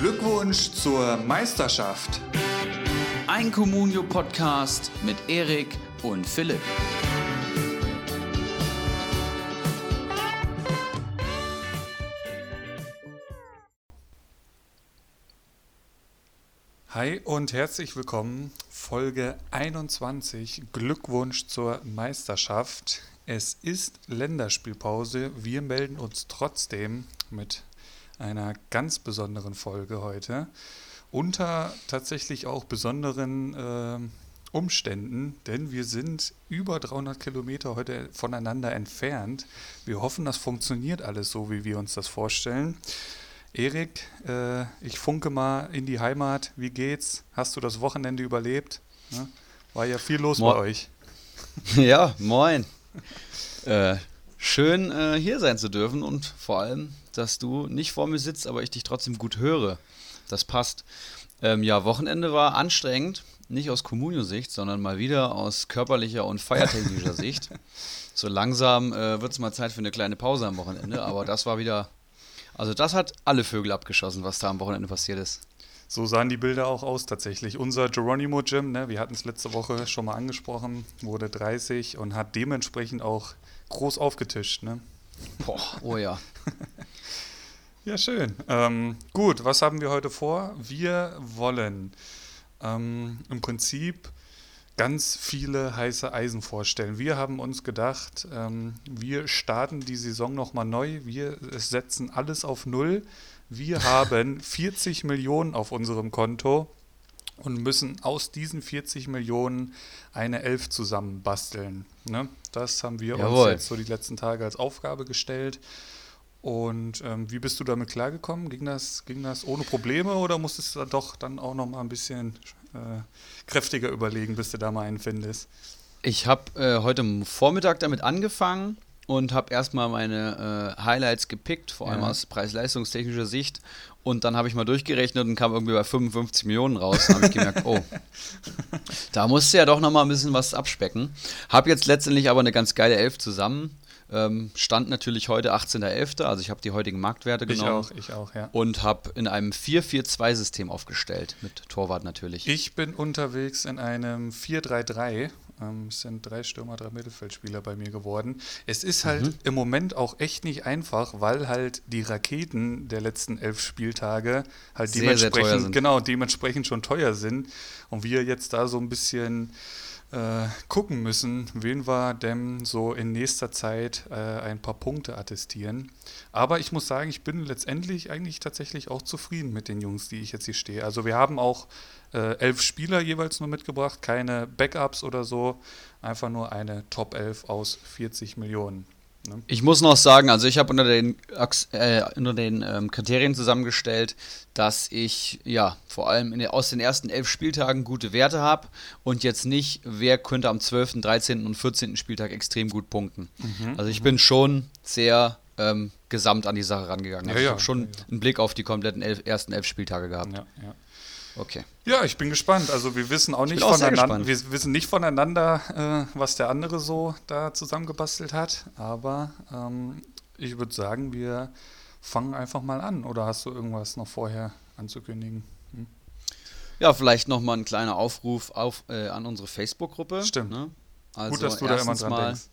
Glückwunsch zur Meisterschaft. Ein Communio-Podcast mit Erik und Philipp. Hi und herzlich willkommen. Folge 21. Glückwunsch zur Meisterschaft. Es ist Länderspielpause. Wir melden uns trotzdem mit einer ganz besonderen Folge heute. Unter tatsächlich auch besonderen äh, Umständen, denn wir sind über 300 Kilometer heute voneinander entfernt. Wir hoffen, das funktioniert alles so, wie wir uns das vorstellen. Erik, äh, ich funke mal in die Heimat. Wie geht's? Hast du das Wochenende überlebt? Ja, war ja viel los Mo bei euch. Ja, moin. äh, schön äh, hier sein zu dürfen und vor allem, dass du nicht vor mir sitzt, aber ich dich trotzdem gut höre. Das passt. Ähm, ja, Wochenende war anstrengend, nicht aus Kommunio-Sicht, sondern mal wieder aus körperlicher und feiertechnischer Sicht. So langsam äh, wird es mal Zeit für eine kleine Pause am Wochenende, aber das war wieder, also das hat alle Vögel abgeschossen, was da am Wochenende passiert ist. So sahen die Bilder auch aus tatsächlich. Unser Geronimo Gym, ne, wir hatten es letzte Woche schon mal angesprochen, wurde 30 und hat dementsprechend auch groß aufgetischt. Ne? Boah, oh ja. ja, schön. Ähm, gut, was haben wir heute vor? Wir wollen ähm, im Prinzip ganz viele heiße Eisen vorstellen. Wir haben uns gedacht, ähm, wir starten die Saison nochmal neu. Wir setzen alles auf Null. Wir haben 40 Millionen auf unserem Konto und müssen aus diesen 40 Millionen eine Elf zusammenbasteln. Ne? Das haben wir Jawohl. uns jetzt so die letzten Tage als Aufgabe gestellt. Und ähm, wie bist du damit klargekommen? Ging das, ging das ohne Probleme oder musstest du da doch dann auch noch mal ein bisschen äh, kräftiger überlegen, bis du da mal einen findest? Ich habe äh, heute Vormittag damit angefangen und habe erstmal meine äh, Highlights gepickt, vor allem ja. aus preis-leistungstechnischer Sicht. Und dann habe ich mal durchgerechnet und kam irgendwie bei 55 Millionen raus. Dann habe ich gemerkt, oh, da musste ja doch nochmal ein bisschen was abspecken. Habe jetzt letztendlich aber eine ganz geile Elf zusammen. Ähm, stand natürlich heute 18.11., also ich habe die heutigen Marktwerte genommen. Ich auch, ich auch, ja. Und habe in einem 4-4-2-System aufgestellt, mit Torwart natürlich. Ich bin unterwegs in einem 4-3-3 ähm, es sind drei Stürmer, drei Mittelfeldspieler bei mir geworden. Es ist halt mhm. im Moment auch echt nicht einfach, weil halt die Raketen der letzten elf Spieltage halt sehr, dementsprechend, sehr genau, dementsprechend schon teuer sind. Und wir jetzt da so ein bisschen äh, gucken müssen, wen wir denn so in nächster Zeit äh, ein paar Punkte attestieren. Aber ich muss sagen, ich bin letztendlich eigentlich tatsächlich auch zufrieden mit den Jungs, die ich jetzt hier stehe. Also wir haben auch äh, elf Spieler jeweils nur mitgebracht, keine Backups oder so, einfach nur eine Top 11 aus 40 Millionen. Ne? Ich muss noch sagen, also ich habe unter den, äh, unter den ähm, Kriterien zusammengestellt, dass ich ja vor allem den, aus den ersten elf Spieltagen gute Werte habe und jetzt nicht, wer könnte am 12., 13. und 14. Spieltag extrem gut punkten. Mhm, also ich mhm. bin schon sehr ähm, gesamt an die Sache rangegangen. Also ja, ich habe schon ja, ja. einen Blick auf die kompletten elf, ersten elf Spieltage gehabt. Ja, ja. Okay. Ja, ich bin gespannt. Also wir wissen auch nicht voneinander, wir wissen nicht voneinander, äh, was der andere so da zusammengebastelt hat. Aber ähm, ich würde sagen, wir fangen einfach mal an. Oder hast du irgendwas noch vorher anzukündigen? Hm? Ja, vielleicht noch mal ein kleiner Aufruf auf, äh, an unsere Facebook-Gruppe. Stimmt. Ne? Also Gut, dass du da immer dran mal, denkst.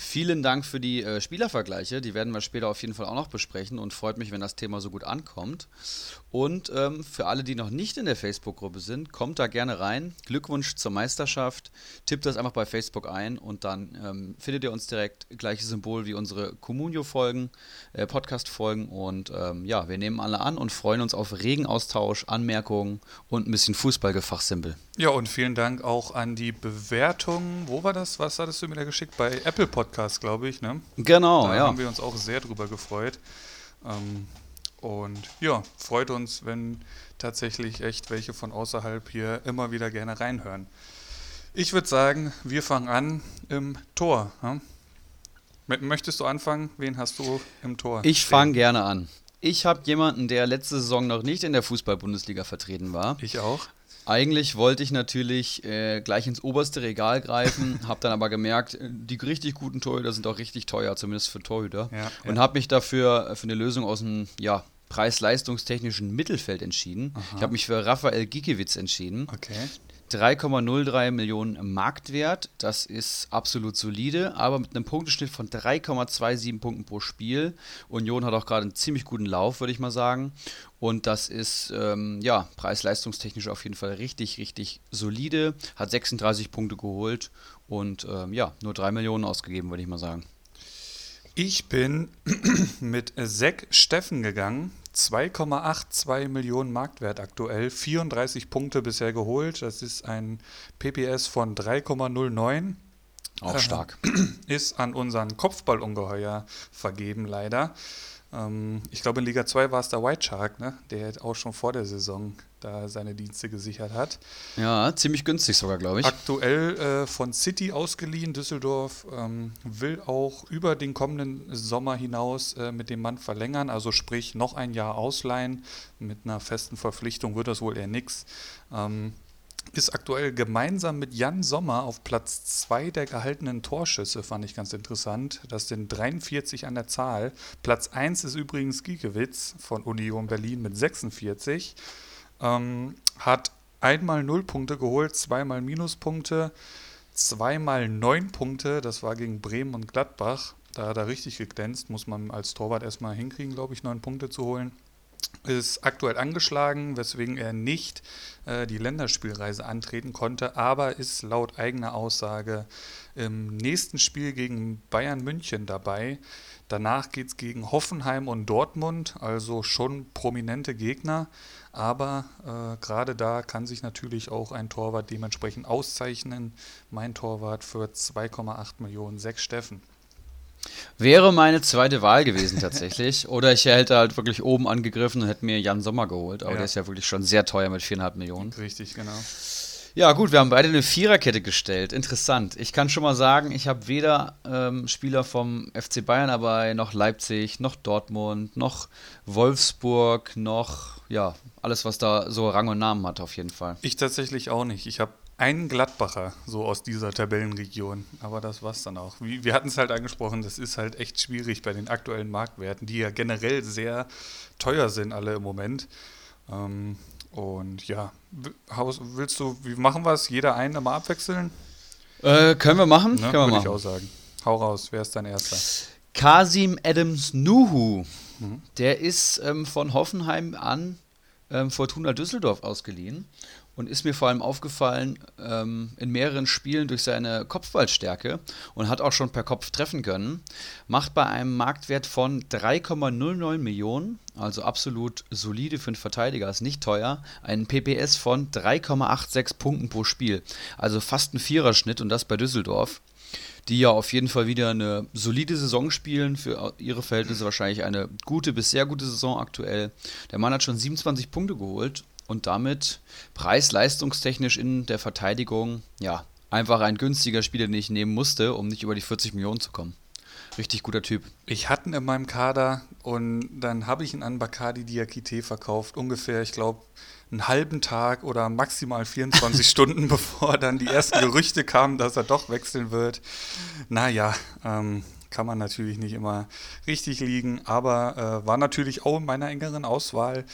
Vielen Dank für die äh, Spielervergleiche. Die werden wir später auf jeden Fall auch noch besprechen und freut mich, wenn das Thema so gut ankommt. Und ähm, für alle, die noch nicht in der Facebook-Gruppe sind, kommt da gerne rein. Glückwunsch zur Meisterschaft. Tippt das einfach bei Facebook ein und dann ähm, findet ihr uns direkt. Gleiches Symbol wie unsere Communio-Folgen, äh, Podcast-Folgen. Und ähm, ja, wir nehmen alle an und freuen uns auf regen Austausch, Anmerkungen und ein bisschen Fußballgefachsimpel. Ja, und vielen Dank auch an die Bewertung. Wo war das? Was hattest du mir da geschickt? Bei Apple Podcast. Glaube ich. Ne? Genau, da ja. haben wir uns auch sehr drüber gefreut. Ähm, und ja, freut uns, wenn tatsächlich echt welche von außerhalb hier immer wieder gerne reinhören. Ich würde sagen, wir fangen an im Tor. Hm? Möchtest du anfangen? Wen hast du im Tor? Ich fange gerne an. Ich habe jemanden, der letzte Saison noch nicht in der Fußball-Bundesliga vertreten war. Ich auch. Eigentlich wollte ich natürlich äh, gleich ins oberste Regal greifen, habe dann aber gemerkt, äh, die richtig guten Torhüter sind auch richtig teuer, zumindest für Torhüter. Ja, und ja. habe mich dafür äh, für eine Lösung aus dem ja, preis-leistungstechnischen Mittelfeld entschieden. Aha. Ich habe mich für Raphael Gikiewicz entschieden. Okay. 3,03 Millionen Marktwert, das ist absolut solide, aber mit einem Punkteschnitt von 3,27 Punkten pro Spiel. Union hat auch gerade einen ziemlich guten Lauf, würde ich mal sagen. Und das ist, ähm, ja, preis-leistungstechnisch auf jeden Fall richtig, richtig solide. Hat 36 Punkte geholt und, ähm, ja, nur 3 Millionen ausgegeben, würde ich mal sagen. Ich bin mit Zack Steffen gegangen. 2,82 Millionen Marktwert aktuell, 34 Punkte bisher geholt. Das ist ein PPS von 3,09. Auch Äh, stark. Ist an unseren Kopfballungeheuer vergeben, leider. Ähm, ich glaube, in Liga 2 war es der White Shark, ne? der auch schon vor der Saison da seine Dienste gesichert hat. Ja, ziemlich günstig sogar, glaube ich. Aktuell äh, von City ausgeliehen. Düsseldorf ähm, will auch über den kommenden Sommer hinaus äh, mit dem Mann verlängern, also sprich noch ein Jahr ausleihen. Mit einer festen Verpflichtung wird das wohl eher nix. Ähm, ist aktuell gemeinsam mit Jan Sommer auf Platz 2 der gehaltenen Torschüsse, fand ich ganz interessant. Das sind 43 an der Zahl. Platz 1 ist übrigens Giekewitz von Union Berlin mit 46. Ähm, hat einmal 0 Punkte geholt, zweimal Minuspunkte, zweimal 9 Punkte. Das war gegen Bremen und Gladbach. Da hat er richtig geglänzt. Muss man als Torwart erstmal hinkriegen, glaube ich, 9 Punkte zu holen ist aktuell angeschlagen, weswegen er nicht äh, die Länderspielreise antreten konnte, aber ist laut eigener Aussage im nächsten Spiel gegen Bayern München dabei. Danach geht es gegen Hoffenheim und Dortmund, also schon prominente Gegner, aber äh, gerade da kann sich natürlich auch ein Torwart dementsprechend auszeichnen. Mein Torwart für 2,8 Millionen, sechs Steffen. Wäre meine zweite Wahl gewesen tatsächlich. Oder ich hätte halt wirklich oben angegriffen und hätte mir Jan Sommer geholt. Aber Ja. der ist ja wirklich schon sehr teuer mit 4,5 Millionen. Richtig, genau. Ja gut, wir haben beide eine Viererkette gestellt. Interessant. Ich kann schon mal sagen, ich habe weder ähm, Spieler vom FC Bayern dabei, noch Leipzig, noch Dortmund, noch Wolfsburg, noch, ja, alles, was da so Rang und Namen hat auf jeden Fall. Ich tatsächlich auch nicht. Ich habe einen Gladbacher so aus dieser Tabellenregion, aber das war's dann auch. Wie, wir hatten es halt angesprochen, das ist halt echt schwierig bei den aktuellen Marktwerten, die ja generell sehr teuer sind alle im Moment. Ähm, und ja, willst du, wie machen wir es? Jeder einen immer abwechseln? Äh, können wir machen? Ne? Können wir Würde machen. ich auch sagen. Hau raus, wer ist dein erster? Kasim Adams Nuhu, Mhm. der ist ähm, von Hoffenheim an ähm, Fortuna Düsseldorf ausgeliehen und ist mir vor allem aufgefallen ähm, in mehreren Spielen durch seine Kopfballstärke und hat auch schon per Kopf treffen können. Macht bei einem Marktwert von 3,09 Millionen, also absolut solide für einen Verteidiger, ist nicht teuer, einen PPS von 3,86 Punkten pro Spiel, also fast ein Viererschnitt und das bei Düsseldorf die ja auf jeden Fall wieder eine solide Saison spielen, für ihre Verhältnisse wahrscheinlich eine gute bis sehr gute Saison aktuell. Der Mann hat schon 27 Punkte geholt und damit preis-leistungstechnisch in der Verteidigung, ja, einfach ein günstiger Spieler, den ich nehmen musste, um nicht über die 40 Millionen zu kommen. Richtig guter Typ. Ich hatte ihn in meinem Kader und dann habe ich ihn an Bacardi Diakite verkauft, ungefähr, ich glaube, einen halben Tag oder maximal 24 Stunden, bevor dann die ersten Gerüchte kamen, dass er doch wechseln wird. Naja, ähm, kann man natürlich nicht immer richtig liegen, aber äh, war natürlich auch in meiner engeren Auswahl.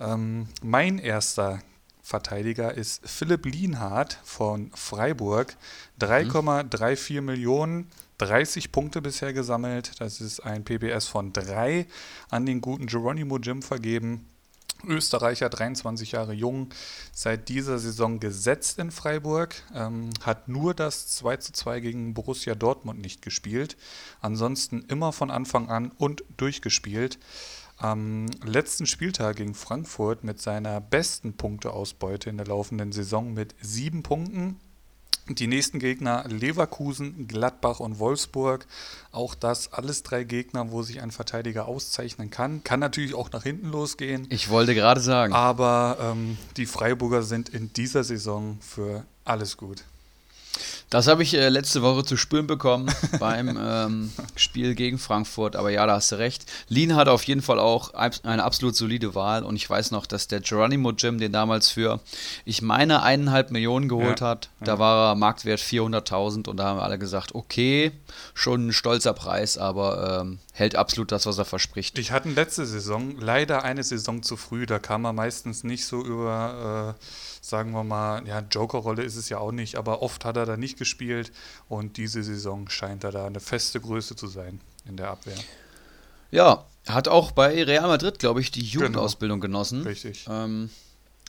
Ähm, mein erster Verteidiger ist Philipp Lienhardt von Freiburg. 3,34 Millionen, 30 Punkte bisher gesammelt. Das ist ein PBS von 3 an den guten Geronimo Jim vergeben. Österreicher, 23 Jahre jung, seit dieser Saison gesetzt in Freiburg, ähm, hat nur das 2 zu 2 gegen Borussia Dortmund nicht gespielt. Ansonsten immer von Anfang an und durchgespielt. Am letzten Spieltag gegen Frankfurt mit seiner besten Punkteausbeute in der laufenden Saison mit sieben Punkten. Die nächsten Gegner Leverkusen, Gladbach und Wolfsburg. Auch das alles drei Gegner, wo sich ein Verteidiger auszeichnen kann. Kann natürlich auch nach hinten losgehen. Ich wollte gerade sagen. Aber ähm, die Freiburger sind in dieser Saison für alles gut. Das habe ich äh, letzte Woche zu spüren bekommen beim ähm, Spiel gegen Frankfurt. Aber ja, da hast du recht. Lean hat auf jeden Fall auch eine absolut solide Wahl. Und ich weiß noch, dass der Geronimo Jim den damals für, ich meine, eineinhalb Millionen geholt ja, hat. Da ja. war er Marktwert 400.000 und da haben wir alle gesagt, okay, schon ein stolzer Preis, aber ähm, hält absolut das, was er verspricht. Ich hatte letzte Saison leider eine Saison zu früh. Da kam er meistens nicht so über. Äh sagen wir mal, ja, Joker-Rolle ist es ja auch nicht, aber oft hat er da nicht gespielt und diese Saison scheint er da eine feste Größe zu sein in der Abwehr. Ja, hat auch bei Real Madrid, glaube ich, die Jugendausbildung genau. genossen. Richtig. Ähm,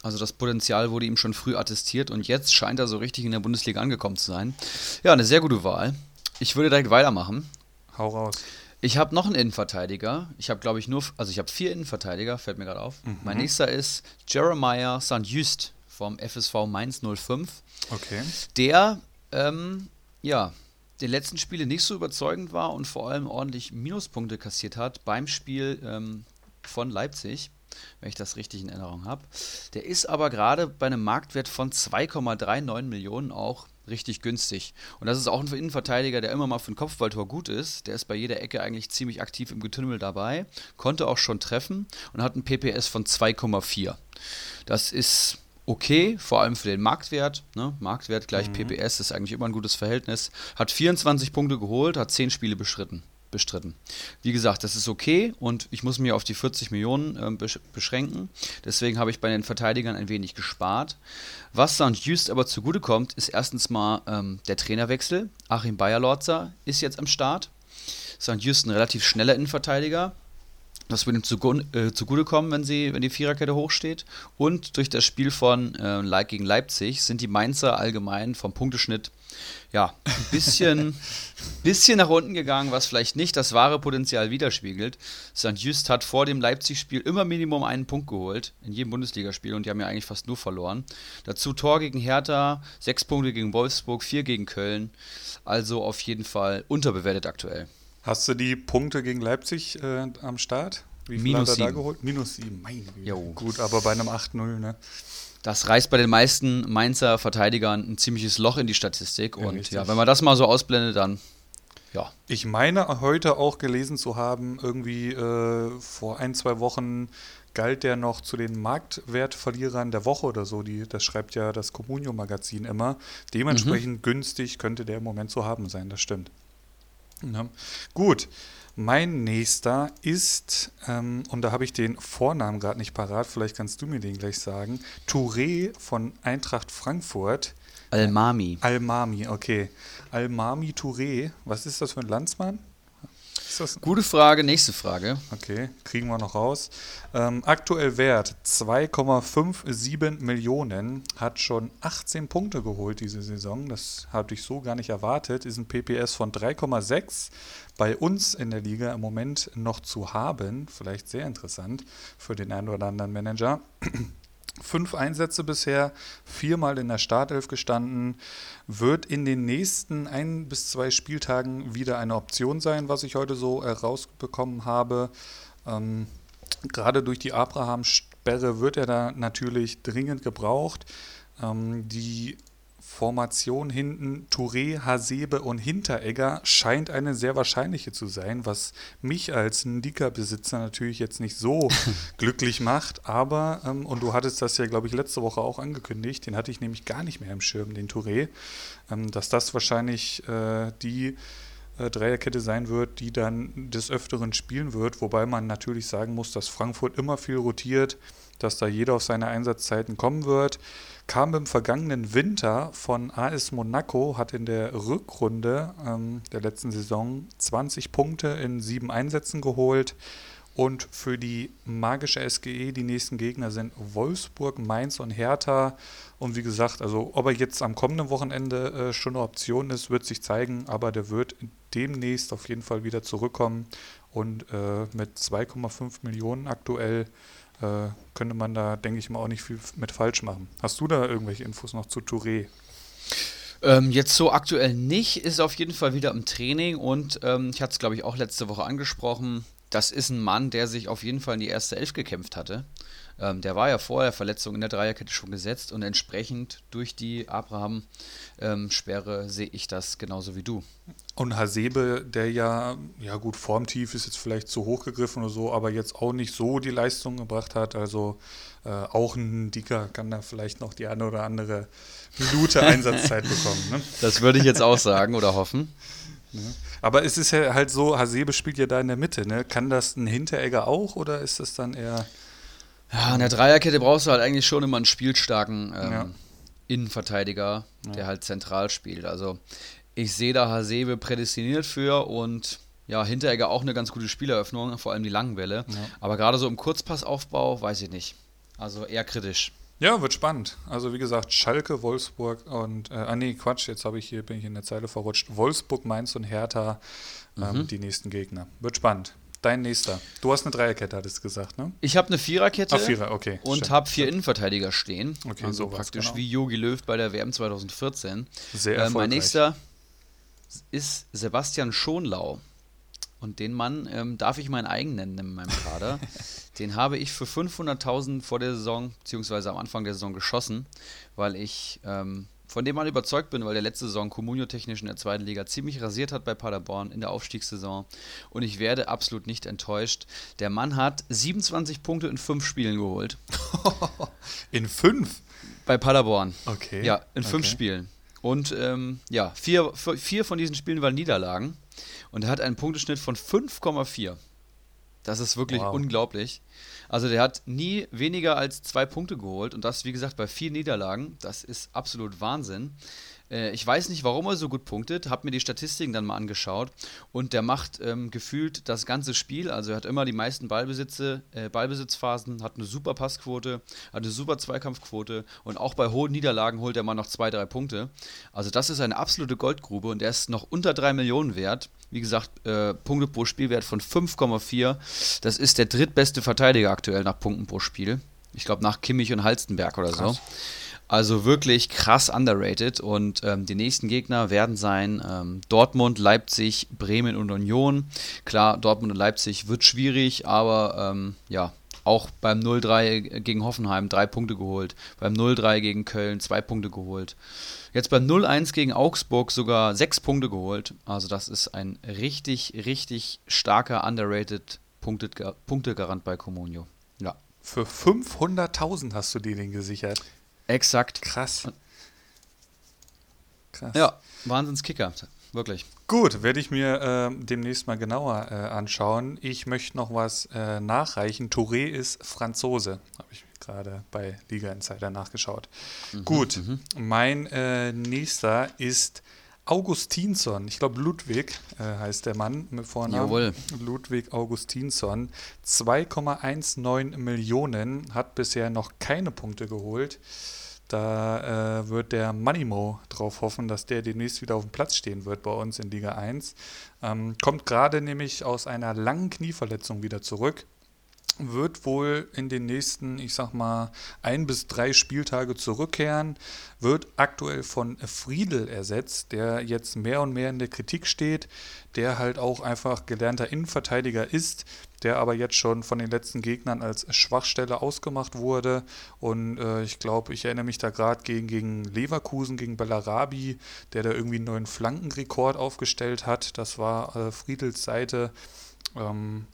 also das Potenzial wurde ihm schon früh attestiert und jetzt scheint er so richtig in der Bundesliga angekommen zu sein. Ja, eine sehr gute Wahl. Ich würde direkt weitermachen. Hau raus. Ich habe noch einen Innenverteidiger. Ich habe, glaube ich, nur, also ich habe vier Innenverteidiger, fällt mir gerade auf. Mhm. Mein nächster ist Jeremiah St. Just vom FSV Mainz 05. Okay. Der, ähm, ja, den letzten Spiele nicht so überzeugend war und vor allem ordentlich Minuspunkte kassiert hat beim Spiel ähm, von Leipzig, wenn ich das richtig in Erinnerung habe. Der ist aber gerade bei einem Marktwert von 2,39 Millionen auch richtig günstig. Und das ist auch ein Innenverteidiger, der immer mal für ein Kopfballtor gut ist. Der ist bei jeder Ecke eigentlich ziemlich aktiv im Getümmel dabei, konnte auch schon treffen und hat ein PPS von 2,4. Das ist okay, vor allem für den Marktwert. Ne? Marktwert gleich mhm. PPS ist eigentlich immer ein gutes Verhältnis. Hat 24 Punkte geholt, hat 10 Spiele bestritten. bestritten. Wie gesagt, das ist okay und ich muss mir auf die 40 Millionen äh, beschränken. Deswegen habe ich bei den Verteidigern ein wenig gespart. Was St. Just aber zugutekommt, ist erstens mal ähm, der Trainerwechsel. Achim Bayerlorzer ist jetzt am Start. St. Just ein relativ schneller Innenverteidiger, das würde ihm zugu äh, zugutekommen, wenn, sie, wenn die Viererkette hochsteht. Und durch das Spiel von äh, Leipzig gegen Leipzig sind die Mainzer allgemein vom Punkteschnitt ja, ein bisschen, bisschen nach unten gegangen, was vielleicht nicht das wahre Potenzial widerspiegelt. St. Just hat vor dem Leipzig-Spiel immer Minimum einen Punkt geholt, in jedem Bundesligaspiel, und die haben ja eigentlich fast nur verloren. Dazu Tor gegen Hertha, sechs Punkte gegen Wolfsburg, vier gegen Köln. Also auf jeden Fall unterbewertet aktuell. Hast du die Punkte gegen Leipzig äh, am Start? Wie viel Minus hat er da geholt? Minus sieben. Meine Güte. Gut, aber bei einem 8-0, ne? Das reißt bei den meisten Mainzer Verteidigern ein ziemliches Loch in die Statistik. Ja, und richtig. ja, wenn man das mal so ausblendet, dann ja. Ich meine heute auch gelesen zu haben, irgendwie äh, vor ein, zwei Wochen galt der noch zu den Marktwertverlierern der Woche oder so. Die, das schreibt ja das Comunio-Magazin immer. Dementsprechend mhm. günstig könnte der im Moment zu haben sein, das stimmt. Ja. Gut, mein nächster ist, ähm, und da habe ich den Vornamen gerade nicht parat, vielleicht kannst du mir den gleich sagen, Touré von Eintracht Frankfurt. Almami. Almami, okay. Almami Touré, was ist das für ein Landsmann? Gute Frage, nächste Frage. Okay, kriegen wir noch raus. Ähm, aktuell Wert 2,57 Millionen, hat schon 18 Punkte geholt diese Saison. Das habe ich so gar nicht erwartet. Ist ein PPS von 3,6. Bei uns in der Liga im Moment noch zu haben. Vielleicht sehr interessant für den einen oder anderen Manager. Fünf Einsätze bisher, viermal in der Startelf gestanden, wird in den nächsten ein bis zwei Spieltagen wieder eine Option sein, was ich heute so herausbekommen habe. Ähm, gerade durch die Abraham-Sperre wird er da natürlich dringend gebraucht. Ähm, die Formation hinten Touré, Hasebe und Hinteregger scheint eine sehr wahrscheinliche zu sein, was mich als Ndika-Besitzer natürlich jetzt nicht so glücklich macht. Aber, ähm, und du hattest das ja, glaube ich, letzte Woche auch angekündigt, den hatte ich nämlich gar nicht mehr im Schirm, den Touré, ähm, dass das wahrscheinlich äh, die äh, Dreierkette sein wird, die dann des Öfteren spielen wird, wobei man natürlich sagen muss, dass Frankfurt immer viel rotiert, dass da jeder auf seine Einsatzzeiten kommen wird kam im vergangenen Winter von AS Monaco, hat in der Rückrunde ähm, der letzten Saison 20 Punkte in sieben Einsätzen geholt. Und für die magische SGE, die nächsten Gegner sind Wolfsburg, Mainz und Hertha. Und wie gesagt, also ob er jetzt am kommenden Wochenende äh, schon eine Option ist, wird sich zeigen. Aber der wird demnächst auf jeden Fall wieder zurückkommen. Und äh, mit 2,5 Millionen aktuell äh, könnte man da, denke ich mal, auch nicht viel mit falsch machen. Hast du da irgendwelche Infos noch zu Touré? Ähm, jetzt so aktuell nicht, ist auf jeden Fall wieder im Training und ähm, ich hatte es, glaube ich, auch letzte Woche angesprochen. das ist ein Mann, der sich auf jeden Fall in die erste Elf gekämpft hatte. Ähm, der war ja vor der Verletzung in der Dreierkette schon gesetzt und entsprechend durch die Abraham-Sperre ähm, sehe ich das genauso wie du. Und Hasebe, der ja, ja gut, formtief ist jetzt vielleicht zu hoch gegriffen oder so, aber jetzt auch nicht so die Leistung gebracht hat. Also äh, auch ein Dicker kann da vielleicht noch die eine oder andere Minute Einsatzzeit bekommen. Ne? Das würde ich jetzt auch sagen oder hoffen. Ne? Aber es ist ja halt so, Hasebe spielt ja da in der Mitte. Ne? Kann das ein Hinteregger auch oder ist das dann eher. Ja, in der Dreierkette brauchst du halt eigentlich schon immer einen spielstarken ähm, ja. Innenverteidiger, ja. der halt zentral spielt. Also ich sehe da Hasebe prädestiniert für und ja, Hinteregger auch eine ganz gute Spieleröffnung, vor allem die langen Bälle. Ja. Aber gerade so im Kurzpassaufbau weiß ich nicht. Also eher kritisch. Ja, wird spannend. Also wie gesagt, Schalke, Wolfsburg und, äh, ah nee, Quatsch, jetzt habe ich hier, bin ich in der Zeile verrutscht. Wolfsburg, Mainz und Hertha, ähm, mhm. die nächsten Gegner. Wird spannend. Dein nächster. Du hast eine Dreierkette, hattest du gesagt, ne? Ich habe eine Viererkette. Ach, Vierer, okay. Und habe vier Innenverteidiger stehen. Okay, also praktisch genau. wie Jogi Löw bei der WM 2014. Sehr erfolgreich. Äh, mein nächster ist Sebastian Schonlau. Und den Mann ähm, darf ich meinen eigen nennen in meinem Kader. den habe ich für 500.000 vor der Saison, beziehungsweise am Anfang der Saison geschossen, weil ich ähm, von dem Mann überzeugt bin, weil der letzte Saison Comunio-technisch in der zweiten Liga ziemlich rasiert hat bei Paderborn in der Aufstiegssaison. Und ich werde absolut nicht enttäuscht. Der Mann hat 27 Punkte in fünf Spielen geholt. in fünf? Bei Paderborn. Okay. Ja, in fünf okay. Spielen. Und ähm, ja, vier, vier von diesen Spielen waren Niederlagen. Und er hat einen Punkteschnitt von 5,4. Das ist wirklich wow. unglaublich. Also der hat nie weniger als zwei Punkte geholt und das, wie gesagt, bei vier Niederlagen. Das ist absolut Wahnsinn. Äh, ich weiß nicht, warum er so gut punktet, habe mir die Statistiken dann mal angeschaut und der macht ähm, gefühlt das ganze Spiel. Also er hat immer die meisten Ballbesitze, äh, Ballbesitzphasen, hat eine super Passquote, hat eine super Zweikampfquote und auch bei hohen Niederlagen holt er mal noch zwei, drei Punkte. Also das ist eine absolute Goldgrube und er ist noch unter drei Millionen wert. Wie gesagt, äh, Punkte pro Spielwert von 5,4. Das ist der drittbeste Verteidiger aktuell nach Punkten pro Spiel. Ich glaube nach Kimmich und Halstenberg oder Krass. so. Also wirklich krass underrated. Und ähm, die nächsten Gegner werden sein ähm, Dortmund, Leipzig, Bremen und Union. Klar, Dortmund und Leipzig wird schwierig, aber ähm, ja, auch beim 0-3 gegen Hoffenheim drei Punkte geholt. Beim 0-3 gegen Köln zwei Punkte geholt. Jetzt beim 0-1 gegen Augsburg sogar sechs Punkte geholt. Also das ist ein richtig, richtig starker, underrated Punktegarant bei Comunio. Ja. Für 500.000 hast du dir den gesichert. Exakt. Krass. Krass. Ja, Wahnsinnskicker, wirklich. Gut, werde ich mir äh, demnächst mal genauer äh, anschauen. Ich möchte noch was äh, nachreichen. Touré ist Franzose, habe ich gerade bei Liga Insider nachgeschaut. Mhm, Gut, mhm. mein äh, nächster ist Augustinsson. Ich glaube, Ludwig äh, heißt der Mann mit Vornamen. Jawohl. Ludwig Augustinsson. 2,19 Millionen, hat bisher noch keine Punkte geholt. Da äh, wird der Moneymo drauf hoffen, dass der demnächst wieder auf dem Platz stehen wird bei uns in Liga 1. Ähm, kommt gerade nämlich aus einer langen Knieverletzung wieder zurück wird wohl in den nächsten, ich sag mal, ein bis drei Spieltage zurückkehren, wird aktuell von Friedel ersetzt, der jetzt mehr und mehr in der Kritik steht, der halt auch einfach gelernter Innenverteidiger ist, der aber jetzt schon von den letzten Gegnern als Schwachstelle ausgemacht wurde. Und äh, ich glaube, ich erinnere mich da gerade gegen, gegen Leverkusen, gegen Bellarabi, der da irgendwie einen neuen Flankenrekord aufgestellt hat. Das war äh, Friedels Seite. Ähm,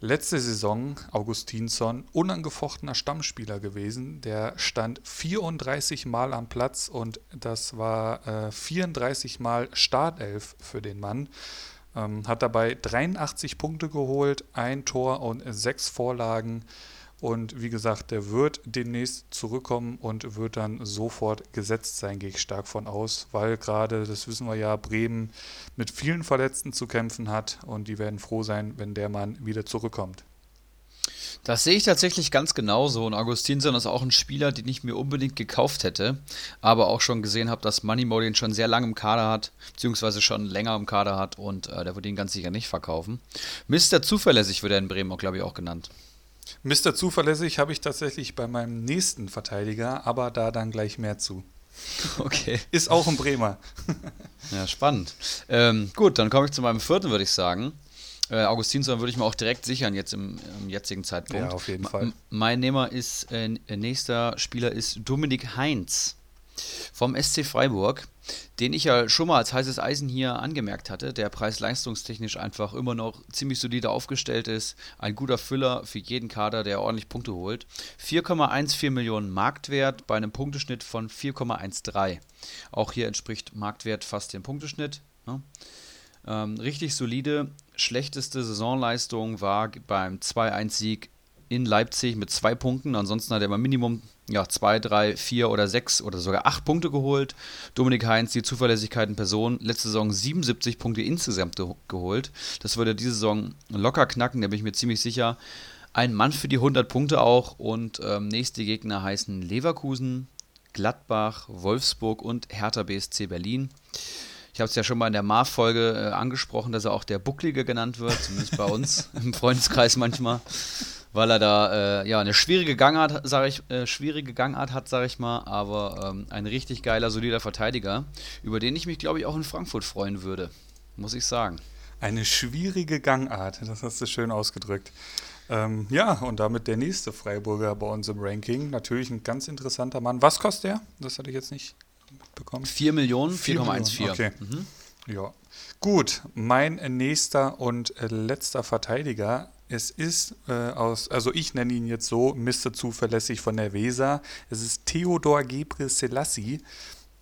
letzte Saison Augustinsson unangefochtener Stammspieler gewesen. Der stand 34 Mal am Platz und das war äh, 34 Mal Startelf für den Mann. Ähm, hat dabei 83 Punkte geholt, ein Tor und sechs Vorlagen. Und wie gesagt, der wird demnächst zurückkommen und wird dann sofort gesetzt sein, gehe ich stark von aus, weil gerade, das wissen wir ja, Bremen mit vielen Verletzten zu kämpfen hat und die werden froh sein, wenn der Mann wieder zurückkommt. Das sehe ich tatsächlich ganz genauso. Und Augustinson ist auch ein Spieler, den ich mir unbedingt gekauft hätte, aber auch schon gesehen habe, dass Moneymo den schon sehr lange im Kader hat, beziehungsweise schon länger im Kader hat und äh, der wird ihn ganz sicher nicht verkaufen. Mr. Zuverlässig wird er in Bremen, glaube ich, auch genannt. Mr. Zuverlässig habe ich tatsächlich bei meinem nächsten Verteidiger, aber da dann gleich mehr zu. Okay. Ist auch ein Bremer. ja, spannend. Ähm, gut, dann komme ich zu meinem vierten, würde ich sagen. Äh, Augustinsson würde ich mir auch direkt sichern jetzt im, im jetzigen Zeitpunkt. Ja, auf jeden Fall. mein Nehmer ist, äh, nächster Spieler ist Dominik Heinz vom SC Freiburg, den ich ja schon mal als heißes Eisen hier angemerkt hatte, der preis-leistungstechnisch einfach immer noch ziemlich solide aufgestellt ist. Ein guter Füller für jeden Kader, der ordentlich Punkte holt. 4,14 Millionen Marktwert bei einem Punkteschnitt von 4,13. Auch hier entspricht Marktwert fast dem Punkteschnitt. Ne? Ähm, richtig solide. Schlechteste Saisonleistung war beim 2-1-Sieg in Leipzig mit zwei Punkten. Ansonsten hat er immer Minimum ja, zwei, drei, vier oder sechs oder sogar acht Punkte geholt. Dominik Heinz, die Zuverlässigkeit in Person, letzte Saison 77 Punkte insgesamt geholt. Das würde diese Saison locker knacken, da bin ich mir ziemlich sicher. Ein Mann für die 100 Punkte auch und ähm, nächste Gegner heißen Leverkusen, Gladbach, Wolfsburg und Hertha BSC Berlin. Ich habe es ja schon mal in der Mar-Folge äh, angesprochen, dass er auch der Bucklige genannt wird, zumindest bei uns im Freundeskreis manchmal weil er da äh, ja eine schwierige Gangart, sag ich, äh, schwierige Gangart hat, sage ich mal, aber ähm, ein richtig geiler, solider Verteidiger, über den ich mich, glaube ich, auch in Frankfurt freuen würde, muss ich sagen. Eine schwierige Gangart, das hast du schön ausgedrückt. Ähm, ja, und damit der nächste Freiburger bei uns im Ranking. Natürlich ein ganz interessanter Mann. Was kostet der? Das hatte ich jetzt nicht mitbekommen. 4 Millionen, 4,14. Okay. Mhm. Ja. Gut, mein nächster und letzter Verteidiger es ist äh, aus, also ich nenne ihn jetzt so, Mr. Zuverlässig von der Weser. Es ist Theodor Gebre Selassie.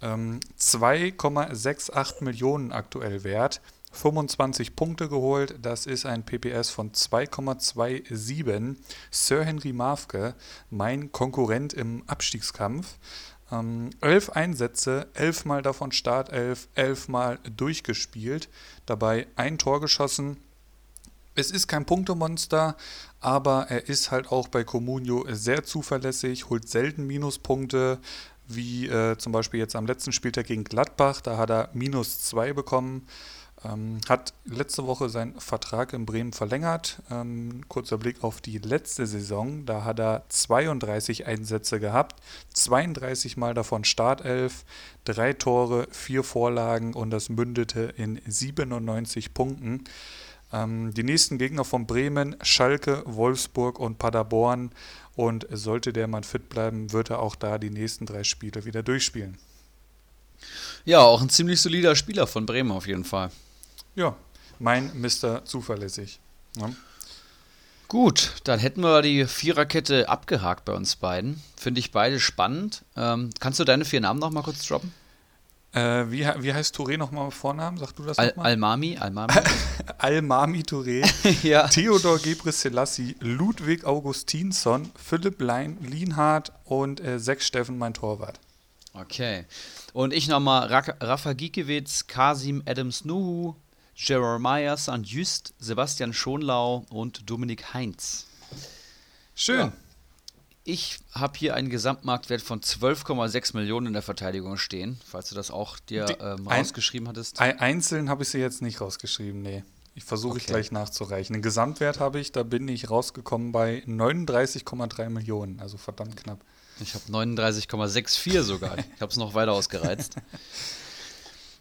Ähm, 2,68 Millionen aktuell wert. 25 Punkte geholt. Das ist ein PPS von 2,27. Sir Henry Mafke, mein Konkurrent im Abstiegskampf. Ähm, elf Einsätze, elfmal davon Startelf, elfmal durchgespielt. Dabei ein Tor geschossen, es ist kein Punktemonster, aber er ist halt auch bei Comunio sehr zuverlässig, holt selten Minuspunkte, wie äh, zum Beispiel jetzt am letzten Spieltag gegen Gladbach, da hat er minus 2 bekommen. Ähm, hat letzte Woche seinen Vertrag in Bremen verlängert. Ähm, kurzer Blick auf die letzte Saison. Da hat er 32 Einsätze gehabt, 32 Mal davon Startelf, drei Tore, vier Vorlagen und das mündete in 97 Punkten. Ähm, die nächsten Gegner von Bremen, Schalke, Wolfsburg und Paderborn. Und sollte der Mann fit bleiben, wird er auch da die nächsten drei Spiele wieder durchspielen. Ja, auch ein ziemlich solider Spieler von Bremen auf jeden Fall. Ja, mein Mr. Zuverlässig. Ja. Gut, dann hätten wir die Viererkette abgehakt bei uns beiden. Finde ich beide spannend. Ähm, kannst du deine vier Namen noch mal kurz droppen? Äh, wie, wie heißt Touré nochmal Vornamen? Sag du das Al nochmal? Almami? Almami? Almami Touré, ja. Theodor Gebre Selassie, Ludwig Augustinsson, Philipp Lein, Lienhardt und äh, Sechs Steffen, mein Torwart. Okay. Und ich nochmal Rafa Giekewitz, Kasim Adams Nuhu, Jeremiah St. Just, Sebastian Schonlau und Dominik Heinz. Schön. Ja. Ich habe hier einen Gesamtmarktwert von 12,6 Millionen in der Verteidigung stehen, falls du das auch dir ähm, rausgeschrieben hattest. Einzeln habe ich sie jetzt nicht rausgeschrieben, nee. Ich versuche okay. ich gleich nachzureichen. Den Gesamtwert habe ich, da bin ich rausgekommen bei 39,3 Millionen, also verdammt knapp. Ich habe 39,64 sogar. ich habe es noch weiter ausgereizt.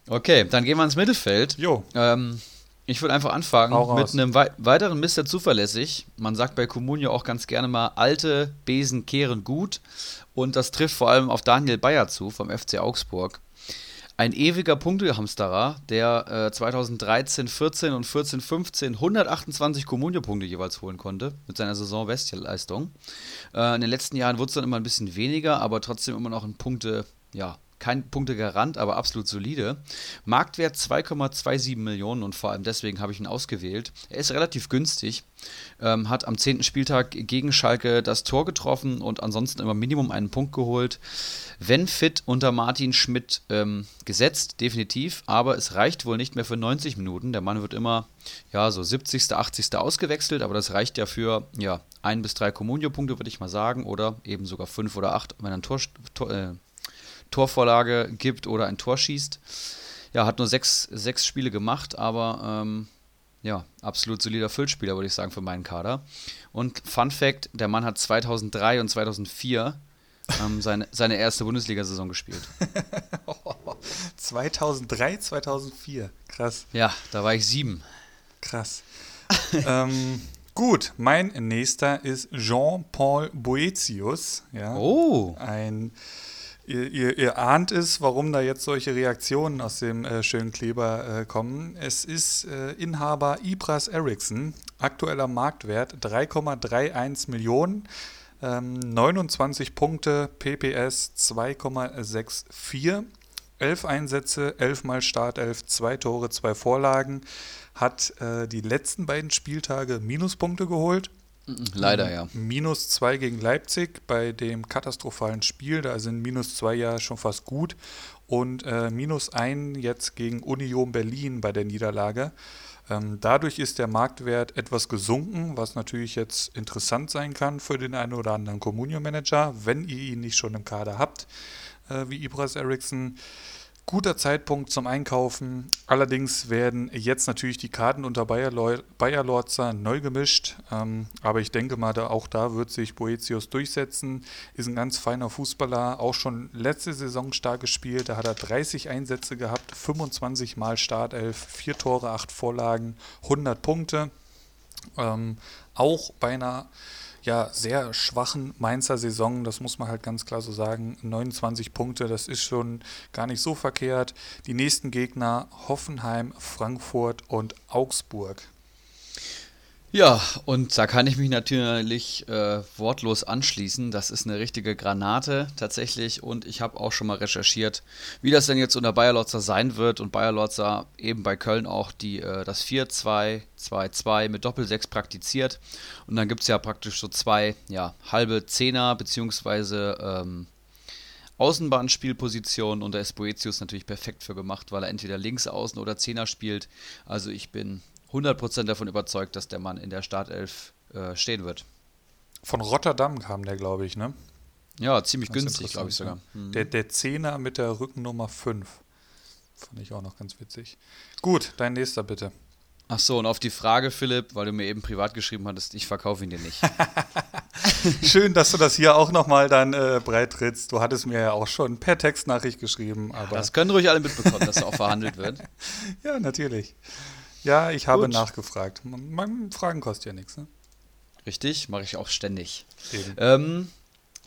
Okay, dann gehen wir ins Mittelfeld. Jo. Ähm, ich würde einfach anfangen mit einem wei weiteren Mr. Zuverlässig. Man sagt bei Comunio auch ganz gerne mal, alte Besen kehren gut. Und das trifft vor allem auf Daniel Bayer zu vom FC Augsburg. Ein ewiger Punktehamsterer, der äh, 2013, 14 und 14, 15 128 Comunio-Punkte jeweils holen konnte mit seiner Saison-Bestleistung. Äh, in den letzten Jahren wurde es dann immer ein bisschen weniger, aber trotzdem immer noch ein Punkte, ja, kein Punktegarant, aber absolut solide. Marktwert 2,27 Millionen und vor allem deswegen habe ich ihn ausgewählt. Er ist relativ günstig, ähm, hat am 10. Spieltag gegen Schalke das Tor getroffen und ansonsten immer Minimum einen Punkt geholt. Wenn fit unter Martin Schmidt ähm, gesetzt, definitiv, aber es reicht wohl nicht mehr für 90 Minuten. Der Mann wird immer ja, so 70., 80. ausgewechselt, aber das reicht ja für ja, ein bis drei Comunio-Punkte, würde ich mal sagen, oder eben sogar fünf oder acht, wenn er ein Tor, Tor äh, Torvorlage gibt oder ein Tor schießt. Ja, hat nur sechs, sechs Spiele gemacht, aber ähm, ja, absolut solider Füllspieler, würde ich sagen, für meinen Kader. Und Fun Fact: der Mann hat 2003 und 2004 ähm, seine, seine erste Bundesliga-Saison gespielt. 2003, 2004. Krass. Ja, da war ich sieben. Krass. ähm, gut, mein nächster ist Jean-Paul Boetius. Ja, Oh. Ein, ihr, ihr, ihr ahnt es, warum da jetzt solche Reaktionen aus dem äh, schönen Kleber äh, kommen. Es ist äh, Inhaber Ibras Eriksson, aktueller Marktwert 3,31 Millionen. Ähm, 29 Punkte, PPS 2,64, 11 Einsätze, 11 mal Startelf, 2 Tore, 2 Vorlagen, hat äh, die letzten beiden Spieltage Minuspunkte geholt. Leider ja. Minus 2 gegen Leipzig bei dem katastrophalen Spiel. Da sind minus 2 ja schon fast gut. Und äh, minus 1 jetzt gegen Union Berlin bei der Niederlage. Ähm, dadurch ist der Marktwert etwas gesunken, was natürlich jetzt interessant sein kann für den einen oder anderen Communio-Manager, wenn ihr ihn nicht schon im Kader habt, äh, wie Ibras Eriksson. Guter Zeitpunkt zum Einkaufen. Allerdings werden jetzt natürlich die Karten unter Bayer, Lorzer neu gemischt. Ähm, aber ich denke mal, da, auch da wird sich Boetius durchsetzen. Ist ein ganz feiner Fußballer. Auch schon letzte Saison stark gespielt. Da hat er 30 Einsätze gehabt, 25 Mal Startelf, 4 Tore, 8 Vorlagen, 100 Punkte. Ähm, auch bei einer ja, sehr schwachen Mainzer Saison, das muss man halt ganz klar so sagen. 29 Punkte, das ist schon gar nicht so verkehrt. Die nächsten Gegner Hoffenheim, Frankfurt und Augsburg. Ja, und da kann ich mich natürlich äh, wortlos anschließen. Das ist eine richtige Granate tatsächlich. Und ich habe auch schon mal recherchiert, wie das denn jetzt unter Bayer Lotzer sein wird. Und Bayer Lotzer eben bei Köln auch die, äh, das 4-2-2-2 mit Doppel-6 praktiziert. Und dann gibt es ja praktisch so zwei ja, halbe Zehner beziehungsweise ähm, Außenbahnspielpositionen. Und da ist Boetius natürlich perfekt für gemacht, weil er entweder links außen oder Zehner spielt. Also ich bin 100% davon überzeugt, dass der Mann in der Startelf äh, stehen wird. Von Rotterdam kam der, glaube ich, ne? Ja, ziemlich ist günstig, glaube ich sogar. ja. Der, der Zehner mit der Rückennummer 5. Fand ich auch noch ganz witzig. Gut, dein nächster bitte. Ach so, und auf die Frage, Philipp, weil du mir eben privat geschrieben hattest, ich verkaufe ihn dir nicht. Schön, dass du das hier auch nochmal dann äh, breit trittst. Du hattest mir ja auch schon per Textnachricht geschrieben, aber Das können ruhig alle mitbekommen, dass er auch verhandelt wird. ja, natürlich. Ja, ich habe Gut. nachgefragt. Man, man, Fragen kostet ja nichts, ne? Richtig, mache ich auch ständig. Eben. Ähm,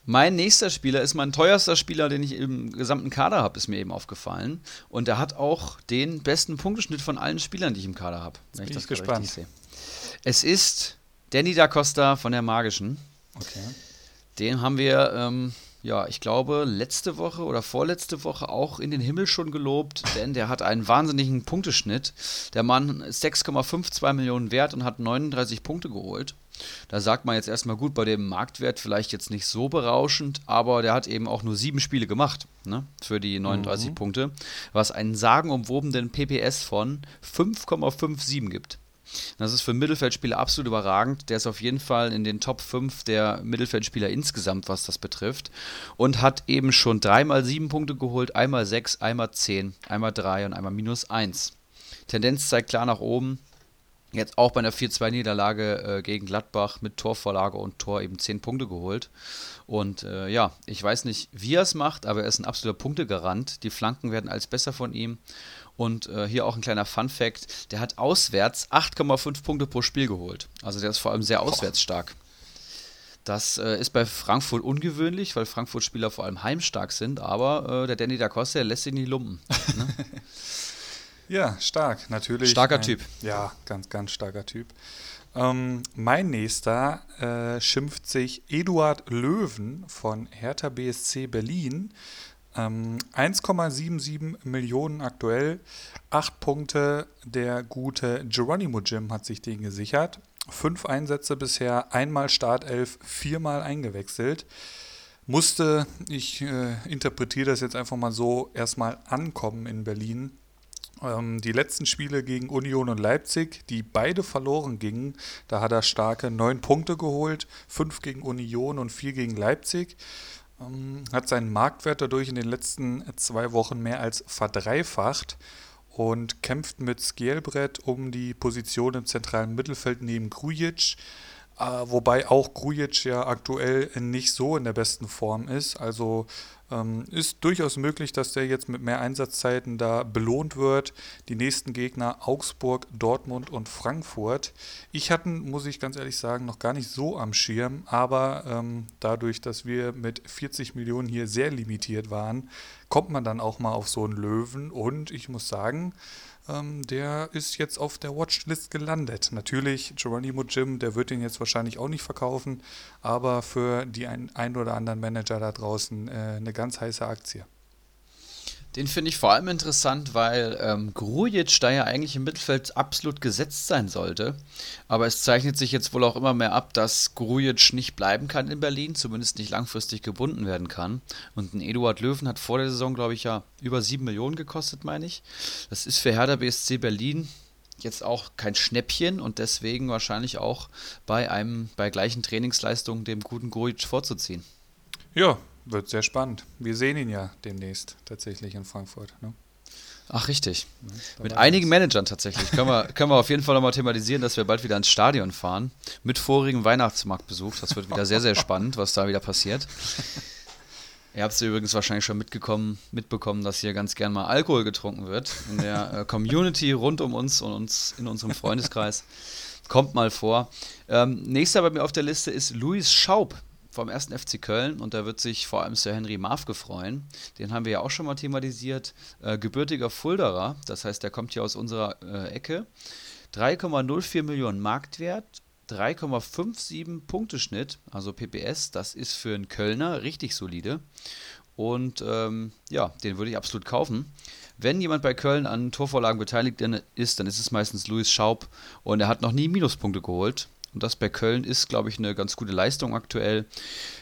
mein nächster Spieler ist mein teuerster Spieler, den ich im gesamten Kader habe, ist mir eben aufgefallen. Und er hat auch den besten Punkteschnitt von allen Spielern, die ich im Kader habe. Wenn bin das ich gerade gespannt. sehe. Es ist Danny da Costa von der Magischen. Okay. Den haben wir, ähm, ja, ich glaube, letzte Woche oder vorletzte Woche auch in den Himmel schon gelobt, denn der hat einen wahnsinnigen Punkteschnitt. Der Mann ist 6,52 Millionen wert und hat 39 Punkte geholt. Da sagt man jetzt erstmal gut, bei dem Marktwert vielleicht jetzt nicht so berauschend, aber der hat eben auch nur sieben Spiele gemacht ne, für die 39 Punkte, was einen sagenumwobenen PPS von 5,57 gibt. Das ist für Mittelfeldspieler absolut überragend. Der ist auf jeden Fall in den Top 5 der Mittelfeldspieler insgesamt, was das betrifft. Und hat eben schon dreimal sieben Punkte geholt, einmal sechs, einmal zehn, einmal drei und einmal minus eins. Tendenz zeigt klar nach oben. Jetzt auch bei einer 4-2-Niederlage äh, gegen Gladbach mit Torvorlage und Tor eben 10 Punkte geholt. Und äh, ja, ich weiß nicht, wie er es macht, aber er ist ein absoluter Punktegarant. Die Flanken werden als besser von ihm. Und äh, hier auch ein kleiner Fun-Fact: der hat auswärts 8,5 Punkte pro Spiel geholt. Also der ist vor allem sehr auswärts stark. Das äh, ist bei Frankfurt ungewöhnlich, weil Frankfurt-Spieler vor allem heimstark sind, aber äh, der Danny da Costa, der lässt sich nicht lumpen. Ne? Ja, stark, natürlich. Starker ein, Typ. Ja, ganz, ganz starker Typ. Ähm, mein nächster äh, schimpft sich Eduard Löwen von Hertha BSC Berlin. Ähm, 1,77 Millionen aktuell, 8 Punkte. Der gute Geronimo Jim hat sich den gesichert. Fünf Einsätze bisher, einmal Startelf, viermal eingewechselt. Musste, ich äh, interpretiere das jetzt einfach mal so, erstmal ankommen in Berlin. Ähm, die letzten Spiele gegen Union und Leipzig, die beide verloren gingen, da hat er starke neun Punkte geholt, fünf gegen Union und vier gegen Leipzig. Ähm, hat seinen Marktwert dadurch in den letzten zwei Wochen mehr als verdreifacht und kämpft mit Skielbrett um die Position im zentralen Mittelfeld neben Grujic. Äh, wobei auch Grujic ja aktuell nicht so in der besten Form ist. Also Ähm, ist durchaus möglich, dass der jetzt mit mehr Einsatzzeiten da belohnt wird. Die nächsten Gegner Augsburg, Dortmund und Frankfurt. Ich hatte, muss ich ganz ehrlich sagen, noch gar nicht so am Schirm, aber ähm, dadurch, dass wir mit 40 Millionen hier sehr limitiert waren, kommt man dann auch mal auf so einen Löwen und ich muss sagen, ähm, der ist jetzt auf der Watchlist gelandet. Natürlich, Geronimo Jim, der wird den jetzt wahrscheinlich auch nicht verkaufen, aber für die ein, ein oder anderen Manager da draußen äh, eine ganz heiße Aktie. Den finde ich vor allem interessant, weil ähm, Grujic da ja eigentlich im Mittelfeld absolut gesetzt sein sollte. Aber es zeichnet sich jetzt wohl auch immer mehr ab, dass Grujic nicht bleiben kann in Berlin, zumindest nicht langfristig gebunden werden kann. Und ein Eduard Löwen hat vor der Saison, glaube ich, ja über 7 Millionen gekostet, meine ich. Das ist für Hertha BSC Berlin jetzt auch kein Schnäppchen und deswegen wahrscheinlich auch bei einem bei gleichen Trainingsleistungen dem guten Grujic vorzuziehen. Ja, wird sehr spannend. Wir sehen ihn ja demnächst tatsächlich in Frankfurt. Ne? Ach, richtig. Ja, mit einigen Managern tatsächlich. können, wir, können wir auf jeden Fall nochmal thematisieren, dass wir bald wieder ins Stadion fahren. Mit vorigem Weihnachtsmarktbesuch. Das wird wieder sehr, sehr spannend, was da wieder passiert. Ihr habt es übrigens wahrscheinlich schon mitgekommen, mitbekommen, dass hier ganz gern mal Alkohol getrunken wird. In der äh, Community rund um uns und uns in unserem Freundeskreis. Kommt mal vor. Ähm, nächster bei mir auf der Liste ist Luis Schaub vom ersten FC Köln und da wird sich vor allem Sir Henry Marfke freuen. Den haben wir ja auch schon mal thematisiert. Äh, gebürtiger Fulderer, das heißt, der kommt hier aus unserer äh, Ecke. 3,04 Millionen Marktwert, 3,57 Punkteschnitt, also PPS, das ist für einen Kölner richtig solide. Und ähm, ja, den würde ich absolut kaufen. Wenn jemand bei Köln an Torvorlagen beteiligt ist, dann ist es meistens Louis Schaub und er hat noch nie Minuspunkte geholt. Und das bei Köln ist, glaube ich, eine ganz gute Leistung aktuell.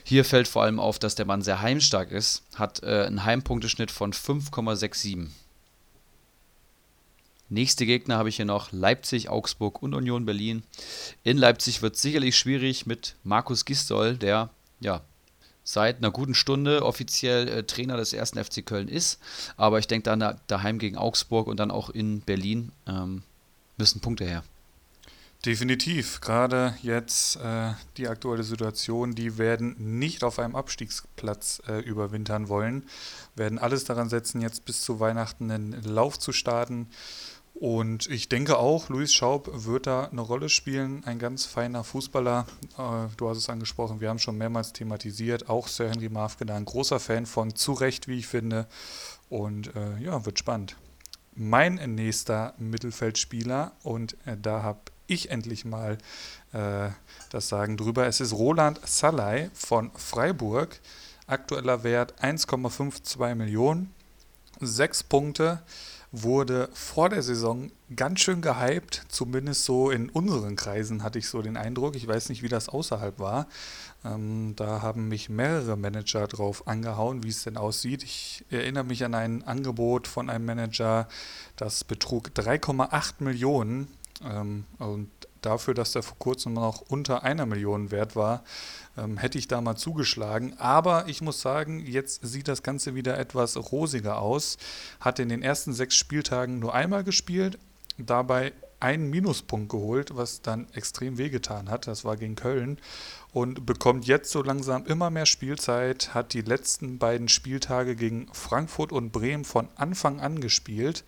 Hier fällt vor allem auf, dass der Mann sehr heimstark ist, hat äh, einen Heimpunkteschnitt von 5,67. Nächste Gegner habe ich hier noch Leipzig, Augsburg und Union Berlin. In Leipzig wird es sicherlich schwierig mit Markus Gistol, der ja seit einer guten Stunde offiziell äh, Trainer des ersten FC Köln ist. Aber ich denke dann daheim gegen Augsburg und dann auch in Berlin ähm, müssen Punkte her. Definitiv. Gerade jetzt äh, die aktuelle Situation, die werden nicht auf einem Abstiegsplatz äh, überwintern wollen, werden alles daran setzen, jetzt bis zu Weihnachten einen Lauf zu starten. Und ich denke auch, Luis Schaub wird da eine Rolle spielen. Ein ganz feiner Fußballer. Äh, du hast es angesprochen, wir haben schon mehrmals thematisiert. Auch Sir Henry Mafke ein großer Fan von. Zu Recht, wie ich finde. Und äh, ja, wird spannend. Mein nächster Mittelfeldspieler, und äh, da habe ich endlich mal äh, das Sagen drüber. Es ist Roland Salai von Freiburg. Aktueller Wert 1,52 Millionen. Sechs Punkte. Wurde vor der Saison ganz schön gehypt, zumindest so in unseren Kreisen hatte ich so den Eindruck. Ich weiß nicht, wie das außerhalb war. Ähm, da haben mich mehrere Manager drauf angehauen, wie es denn aussieht. Ich erinnere mich an ein Angebot von einem Manager, das betrug 3,8 Millionen ähm, und dafür, dass der vor kurzem noch unter einer Million wert war, ähm, hätte ich da mal zugeschlagen. Aber ich muss sagen, jetzt sieht das Ganze wieder etwas rosiger aus. Hat in den ersten sechs Spieltagen nur einmal gespielt, dabei einen Minuspunkt geholt, was dann extrem wehgetan hat. Das war gegen Köln. Und bekommt jetzt so langsam immer mehr Spielzeit, hat die letzten beiden Spieltage gegen Frankfurt und Bremen von Anfang an gespielt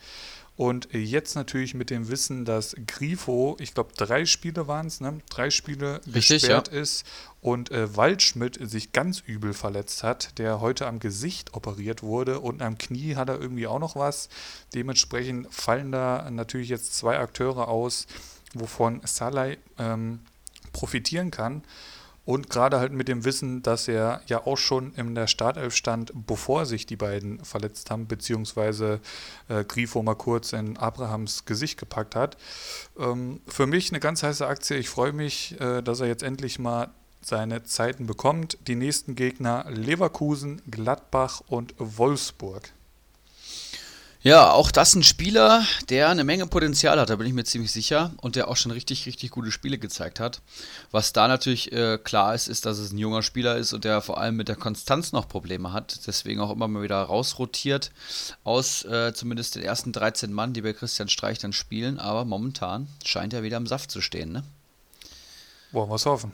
und jetzt natürlich mit dem Wissen, dass Grifo, ich glaube, drei Spiele waren es, ne? drei Spiele Richtig, gesperrt ja. ist und äh, Waldschmidt sich ganz übel verletzt hat, der heute am Gesicht operiert wurde und am Knie hat er irgendwie auch noch was. Dementsprechend fallen da natürlich jetzt zwei Akteure aus, wovon Salai ähm, profitieren kann. Und gerade halt mit dem Wissen, dass er ja auch schon in der Startelf stand, bevor sich die beiden verletzt haben, beziehungsweise äh, Grifo mal kurz in Abrahams Gesicht gepackt hat. Ähm, für mich eine ganz heiße Aktie. Ich freue mich, äh, dass er jetzt endlich mal seine Zeiten bekommt. Die nächsten Gegner Leverkusen, Gladbach und Wolfsburg. Ja, auch das ein Spieler, der eine Menge Potenzial hat, da bin ich mir ziemlich sicher und der auch schon richtig, richtig gute Spiele gezeigt hat. Was da natürlich äh, klar ist, ist, dass es ein junger Spieler ist und der vor allem mit der Konstanz noch Probleme hat, deswegen auch immer mal wieder rausrotiert aus äh, zumindest den ersten 13 Mann, die bei Christian Streich dann spielen, aber momentan scheint er wieder im Saft zu stehen, ne? Wollen wir es hoffen.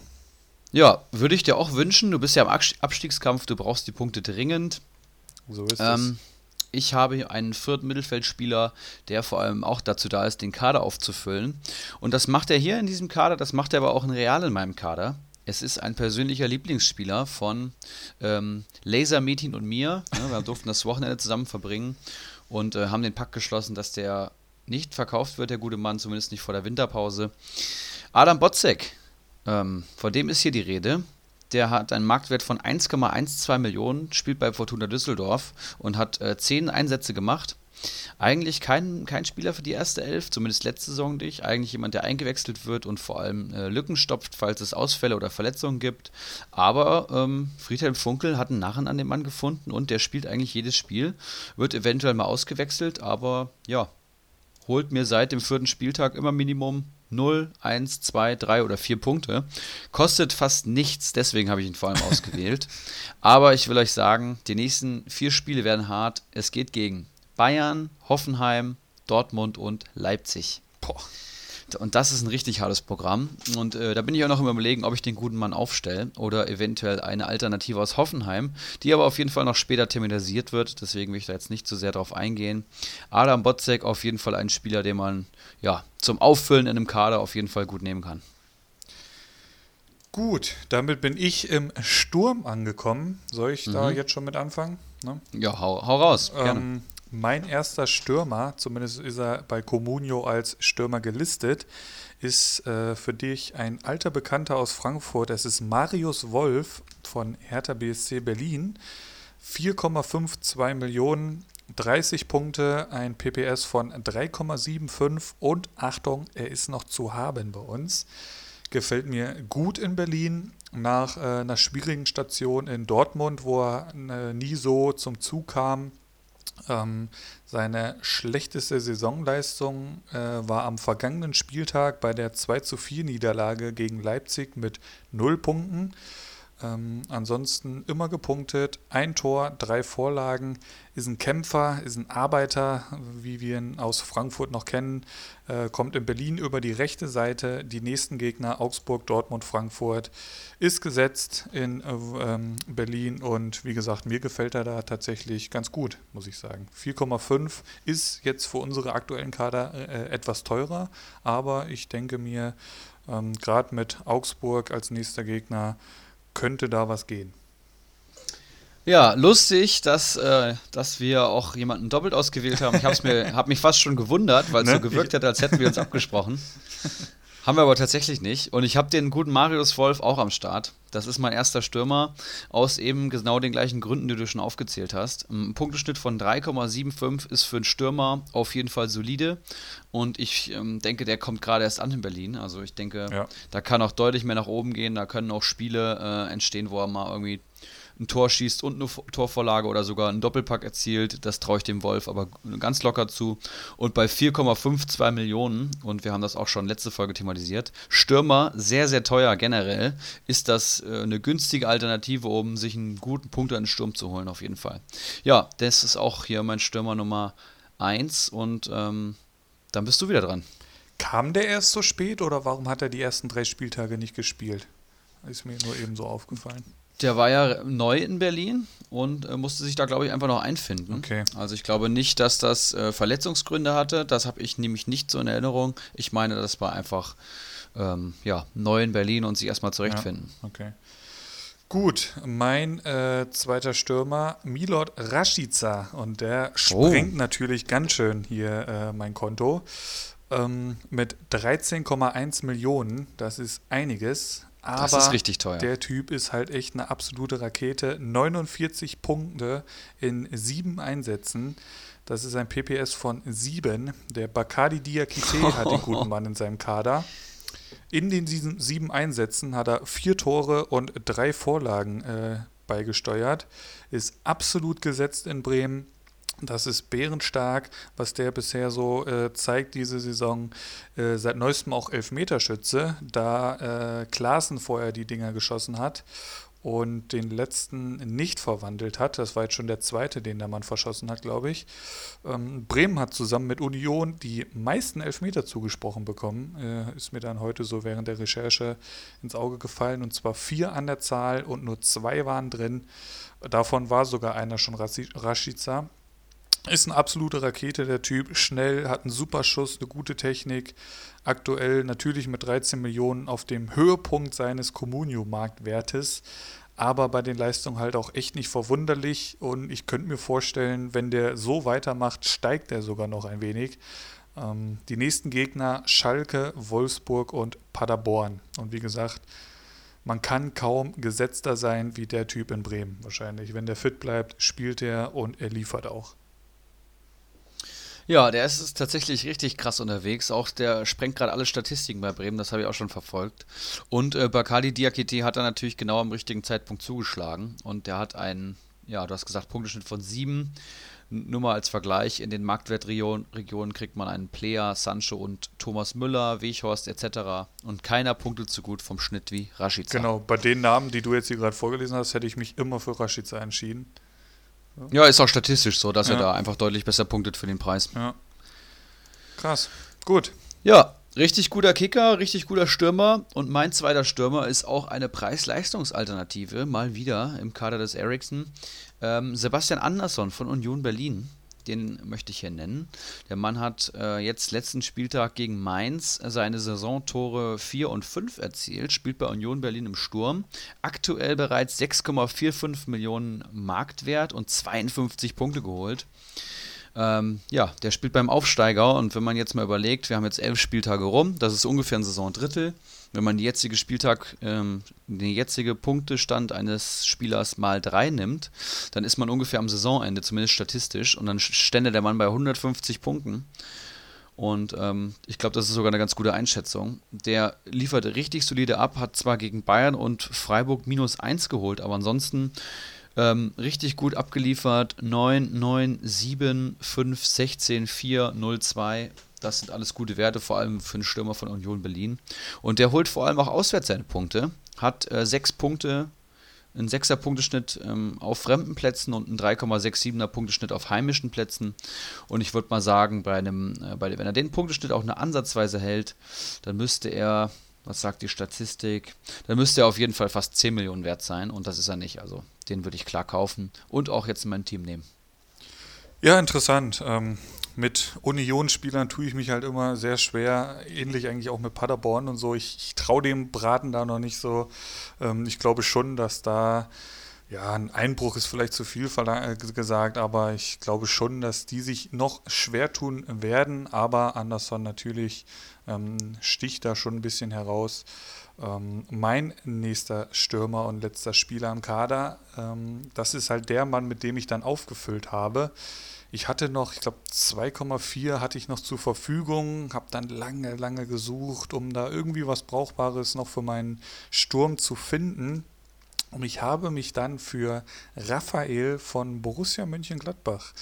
Ja, würde ich dir auch wünschen. Du bist ja im Abstiegskampf, du brauchst die Punkte dringend. So ist Ähm, ich habe einen vierten Mittelfeldspieler, der vor allem auch dazu da ist, den Kader aufzufüllen. Und das macht er hier in diesem Kader, das macht er aber auch in Real in meinem Kader. Es ist ein persönlicher Lieblingsspieler von ähm, Laser Metin und mir. Ja, wir durften das Wochenende zusammen verbringen und äh, haben den Pakt geschlossen, dass der nicht verkauft wird, der gute Mann, zumindest nicht vor der Winterpause. Adam Botzek, ähm, von dem ist hier die Rede. Der hat einen Marktwert von 1,12 Millionen, spielt bei Fortuna Düsseldorf und hat äh, 10 Einsätze gemacht. Eigentlich kein, kein Spieler für die erste Elf, zumindest letzte Saison nicht. Eigentlich jemand, der eingewechselt wird und vor allem äh, Lücken stopft, falls es Ausfälle oder Verletzungen gibt. Aber ähm, Friedhelm Funkel hat einen Narren an dem Mann gefunden und der spielt eigentlich jedes Spiel. Wird eventuell mal ausgewechselt, aber ja, holt mir seit dem vierten Spieltag immer Minimum 0, 1, 2, 3 oder 4 Punkte. Kostet fast nichts, deswegen habe ich ihn vor allem ausgewählt. Aber ich will euch sagen, die nächsten vier Spiele werden hart. Es geht gegen Bayern, Hoffenheim, Dortmund und Leipzig. Boah. Und das ist ein richtig hartes Programm. Und äh, da bin ich auch noch im Überlegen, ob ich den guten Mann aufstelle oder eventuell eine Alternative aus Hoffenheim, die aber auf jeden Fall noch später thematisiert wird. Deswegen will ich da jetzt nicht zu sehr drauf eingehen. Adam Botzek auf jeden Fall ein Spieler, den man ja zum Auffüllen in einem Kader auf jeden Fall gut nehmen kann. Gut, damit bin ich im Sturm angekommen. Soll ich da Mhm. jetzt schon mit anfangen? Ne? Ja, hau, hau raus. Gerne. Ähm, mein erster Stürmer, zumindest ist er bei Comunio als Stürmer gelistet, ist äh, für dich ein alter Bekannter aus Frankfurt. Es ist Marius Wolf von Hertha BSC Berlin. 4,52 Millionen, 30 Punkte, ein PPS von 3,75 und Achtung, er ist noch zu haben bei uns. Gefällt mir gut in Berlin. Nach äh, einer schwierigen Station in Dortmund, wo er äh, nie so zum Zug kam, ähm, seine schlechteste Saisonleistung äh, war am vergangenen Spieltag bei der 2 zu 4 Niederlage gegen Leipzig mit 0 Punkten. Ähm, ansonsten immer gepunktet, ein Tor, drei Vorlagen, ist ein Kämpfer, ist ein Arbeiter, wie wir ihn aus Frankfurt noch kennen, äh, kommt in Berlin über die rechte Seite, die nächsten Gegner Augsburg, Dortmund, Frankfurt, ist gesetzt in äh, ähm, Berlin und wie gesagt, mir gefällt er da tatsächlich ganz gut, muss ich sagen. 4,5 ist jetzt für unsere aktuellen Kader äh, etwas teurer, aber ich denke mir, ähm, gerade mit Augsburg als nächster Gegner, könnte da was gehen. Ja, lustig, dass, äh, dass wir auch jemanden doppelt ausgewählt haben. Ich habe mir, hab mich fast schon gewundert, weil es Ne? so gewirkt hat, als hätten wir uns abgesprochen. Haben wir aber tatsächlich nicht. Und ich habe den guten Marius Wolf auch am Start. Das ist mein erster Stürmer aus eben genau den gleichen Gründen, die du schon aufgezählt hast. Ein Punkteschnitt von 3,75 ist für einen Stürmer auf jeden Fall solide. Und ich ähm, denke, der kommt gerade erst an in Berlin. Also ich denke, Ja. da kann auch deutlich mehr nach oben gehen. Da können auch Spiele äh, entstehen, wo er mal irgendwie ein Tor schießt und eine Vo- Torvorlage oder sogar einen Doppelpack erzielt. Das traue ich dem Wolf aber ganz locker zu. Und bei 4,52 Millionen, und wir haben das auch schon letzte Folge thematisiert, Stürmer sehr, sehr teuer generell, ist das äh, eine günstige Alternative, um sich einen guten Punkt in den Sturm zu holen, auf jeden Fall. Ja, das ist auch hier mein Stürmer Nummer 1 und ähm, dann bist du wieder dran. Kam der erst so spät oder warum hat er die ersten drei Spieltage nicht gespielt? Ist mir nur eben so aufgefallen. Der war ja neu in Berlin und äh, musste sich da, glaube ich, einfach noch einfinden. Okay. Also ich glaube nicht, dass das äh, Verletzungsgründe hatte. Das habe ich nämlich nicht so in Erinnerung. Ich meine, das war einfach ähm, ja, neu in Berlin und sich erstmal zurechtfinden. Okay. Gut, mein äh, zweiter Stürmer, Milot Rashica. Und der sprengt natürlich ganz schön hier äh, mein Konto. Ähm, mit 13,1 Millionen, das ist einiges. Aber Das ist richtig teuer. der Typ ist halt echt eine absolute Rakete. 49 Punkte in sieben Einsätzen. Das ist ein PPS von 7. Der Bakadi Diakite hat den guten Mann in seinem Kader. In den sieben, sieben Einsätzen hat er vier Tore und drei Vorlagen äh, beigesteuert. Ist absolut gesetzt in Bremen. Das ist bärenstark, was der bisher so äh, zeigt diese Saison. Äh, seit neuestem auch Elfmeterschütze, da äh, Klaassen vorher die Dinger geschossen hat. und den letzten nicht verwandelt hat. Das war jetzt schon der zweite, den der Mann verschossen hat, glaube ich. Ähm, Bremen hat zusammen mit Union die meisten Elfmeter zugesprochen bekommen. Äh, ist mir dann heute so während der Recherche ins Auge gefallen. Und zwar vier an der Zahl und nur zwei waren drin. Davon war sogar einer schon Rashica. Ist eine absolute Rakete, der Typ. Schnell, hat einen super Schuss, eine gute Technik. Aktuell natürlich mit 13 Millionen auf dem Höhepunkt seines Comunio-Marktwertes. Aber bei den Leistungen halt auch echt nicht verwunderlich. Und ich könnte mir vorstellen, wenn der so weitermacht, steigt er sogar noch ein wenig. Ähm, die nächsten Gegner Schalke, Wolfsburg und Paderborn. Und wie gesagt, man kann kaum gesetzter sein wie der Typ in Bremen wahrscheinlich. Wenn der fit bleibt, spielt er und er liefert auch. Ja, der ist tatsächlich richtig krass unterwegs. Auch der sprengt gerade alle Statistiken bei Bremen, das habe ich auch schon verfolgt. Und äh, Bakali Diakite hat er natürlich genau am richtigen Zeitpunkt zugeschlagen. Und der hat einen, ja, du hast gesagt, Punkteschnitt von sieben. Nur mal als Vergleich, in den Marktwertregionen kriegt man einen Player, Sancho und Thomas Müller, Weghorst etc. Und keiner punktet so gut vom Schnitt wie Rashica. Genau, bei den Namen, die du jetzt hier gerade vorgelesen hast, hätte ich mich immer für Rashica entschieden. Ja, ist auch statistisch so, dass ja. er da einfach deutlich besser punktet für den Preis. Ja. Krass. Gut. Ja, richtig guter Kicker, richtig guter Stürmer. Und mein zweiter Stürmer ist auch eine Preis-Leistungsalternative, mal wieder im Kader des Ericsson. Ähm, Sebastian Andersson von Union Berlin den möchte ich hier nennen. Der Mann hat äh, jetzt letzten Spieltag gegen Mainz seine Saisontore 4 und 5 erzielt, spielt bei Union Berlin im Sturm. Aktuell bereits 6,45 Millionen Marktwert und 52 Punkte geholt. Ähm, ja, der spielt beim Aufsteiger und wenn man jetzt mal überlegt, wir haben jetzt elf Spieltage rum, das ist ungefähr ein Saisondrittel. Wenn man die jetzige Spieltag, ähm, den jetzige Punktestand eines Spielers mal drei nimmt, dann ist man ungefähr am Saisonende, zumindest statistisch, und dann stände der Mann bei 150 Punkten. Und ähm, ich glaube, das ist sogar eine ganz gute Einschätzung. Der liefert richtig solide ab, hat zwar gegen Bayern und Freiburg minus 1 geholt, aber ansonsten ähm, richtig gut abgeliefert. 9, 9, 7, 5, 16, 4, 0, 2. Das sind alles gute Werte, vor allem für einen Stürmer von Union Berlin. Und der holt vor allem auch auswärts seine Punkte. Hat äh, sechs Punkte, einen 6er Punkteschnitt ähm, auf fremden Plätzen und einen 3,67er Punkteschnitt auf heimischen Plätzen. Und ich würde mal sagen, bei einem, äh, bei, wenn er den Punkteschnitt auch eine Ansatzweise hält, dann müsste er was sagt die Statistik? Da müsste er auf jeden Fall fast 10 Millionen wert sein und das ist er nicht. Also den würde ich klar kaufen und auch jetzt in mein Team nehmen. Ja, interessant. Ähm, mit Union-Spielern tue ich mich halt immer sehr schwer, ähnlich eigentlich auch mit Paderborn und so. Ich, ich traue dem Braten da noch nicht so. Ähm, ich glaube schon, dass da ja, ein Einbruch ist vielleicht zu viel äh, gesagt, aber ich glaube schon, dass die sich noch schwer tun werden. Aber Anderson natürlich ähm, sticht da schon ein bisschen heraus. Ähm, mein nächster Stürmer und letzter Spieler im Kader, ähm, das ist halt der Mann, mit dem ich dann aufgefüllt habe. Ich hatte noch, ich glaube 2,4 hatte ich noch zur Verfügung, habe dann lange, lange gesucht, um da irgendwie was Brauchbares noch für meinen Sturm zu finden. Und ich habe mich dann für Raphael von Borussia Mönchengladbach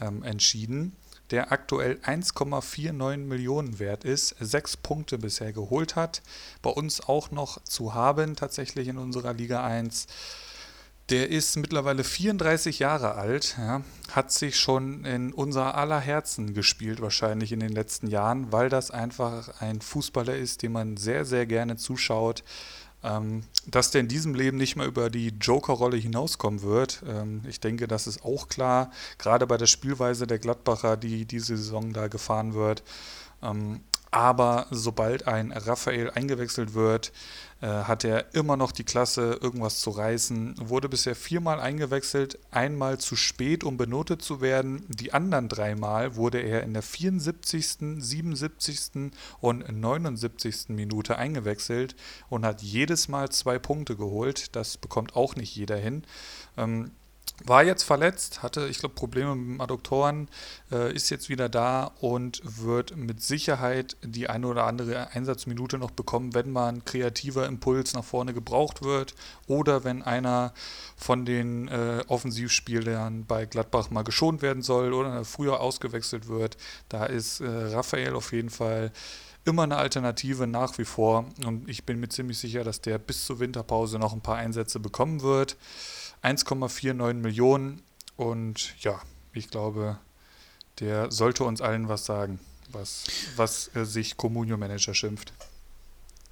ähm, entschieden, der aktuell 1,49 Millionen wert ist, sechs Punkte bisher geholt hat. Bei uns auch noch zu haben, tatsächlich in unserer Liga 1. Der ist mittlerweile 34 Jahre alt, ja, hat sich schon in unser aller Herzen gespielt, wahrscheinlich in den letzten Jahren, weil das einfach ein Fußballer ist, dem man sehr, sehr gerne zuschaut. Ähm, dass der in diesem Leben nicht mehr über die Joker-Rolle hinauskommen wird, ähm, ich denke, das ist auch klar, gerade bei der Spielweise der Gladbacher, die diese Saison da gefahren wird. Ähm, aber sobald ein Raphael eingewechselt wird, hat er immer noch die Klasse, irgendwas zu reißen. Wurde bisher viermal eingewechselt, einmal zu spät, um benotet zu werden. Die anderen dreimal wurde er in der 74., 77. und 79. Minute eingewechselt und hat jedes Mal zwei Punkte geholt. Das bekommt auch nicht jeder hin. Ähm, war jetzt verletzt, hatte, ich glaube, Probleme mit dem Adduktoren, äh, ist jetzt wieder da und wird mit Sicherheit die eine oder andere Einsatzminute noch bekommen, wenn mal ein kreativer Impuls nach vorne gebraucht wird oder wenn einer von den äh, Offensivspielern bei Gladbach mal geschont werden soll oder früher ausgewechselt wird. Da ist äh, Raphael auf jeden Fall immer eine Alternative nach wie vor. Und ich bin mir ziemlich sicher, dass der bis zur Winterpause noch ein paar Einsätze bekommen wird. 1,49 Millionen. Und ja, ich glaube, der sollte uns allen was sagen, was, was äh, sich Communio Manager schimpft.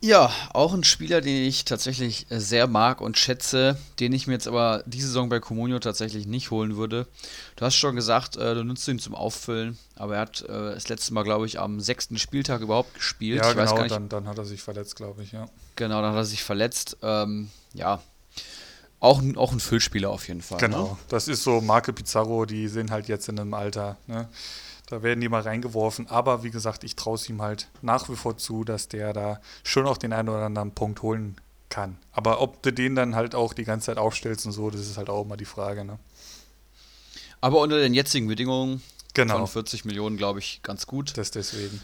Ja, auch ein Spieler, den ich tatsächlich äh, sehr mag und schätze, den ich mir jetzt aber diese Saison bei Comunio tatsächlich nicht holen würde. Du hast schon gesagt, äh, du nutzt ihn zum Auffüllen, aber er hat äh, das letzte Mal, glaube ich, am sechsten Spieltag überhaupt gespielt. Ja, ich genau, dann, dann, hat er sich verletzt, glaube ich, ja. Genau, dann hat er sich verletzt. Ähm, ja, auch ein, auch ein Füllspieler auf jeden Fall. Genau, ne? das ist so Marke Pizarro, die sind halt jetzt in einem Alter, ne? Da werden die mal reingeworfen. Aber wie gesagt, ich traue es ihm halt nach wie vor zu, dass der da schon auch den einen oder anderen Punkt holen kann. Aber ob du den dann halt auch die ganze Zeit aufstellst und so, das ist halt auch immer die Frage. Ne? Aber unter den jetzigen Bedingungen genau. von 40 Millionen, glaube ich, ganz gut. Das deswegen.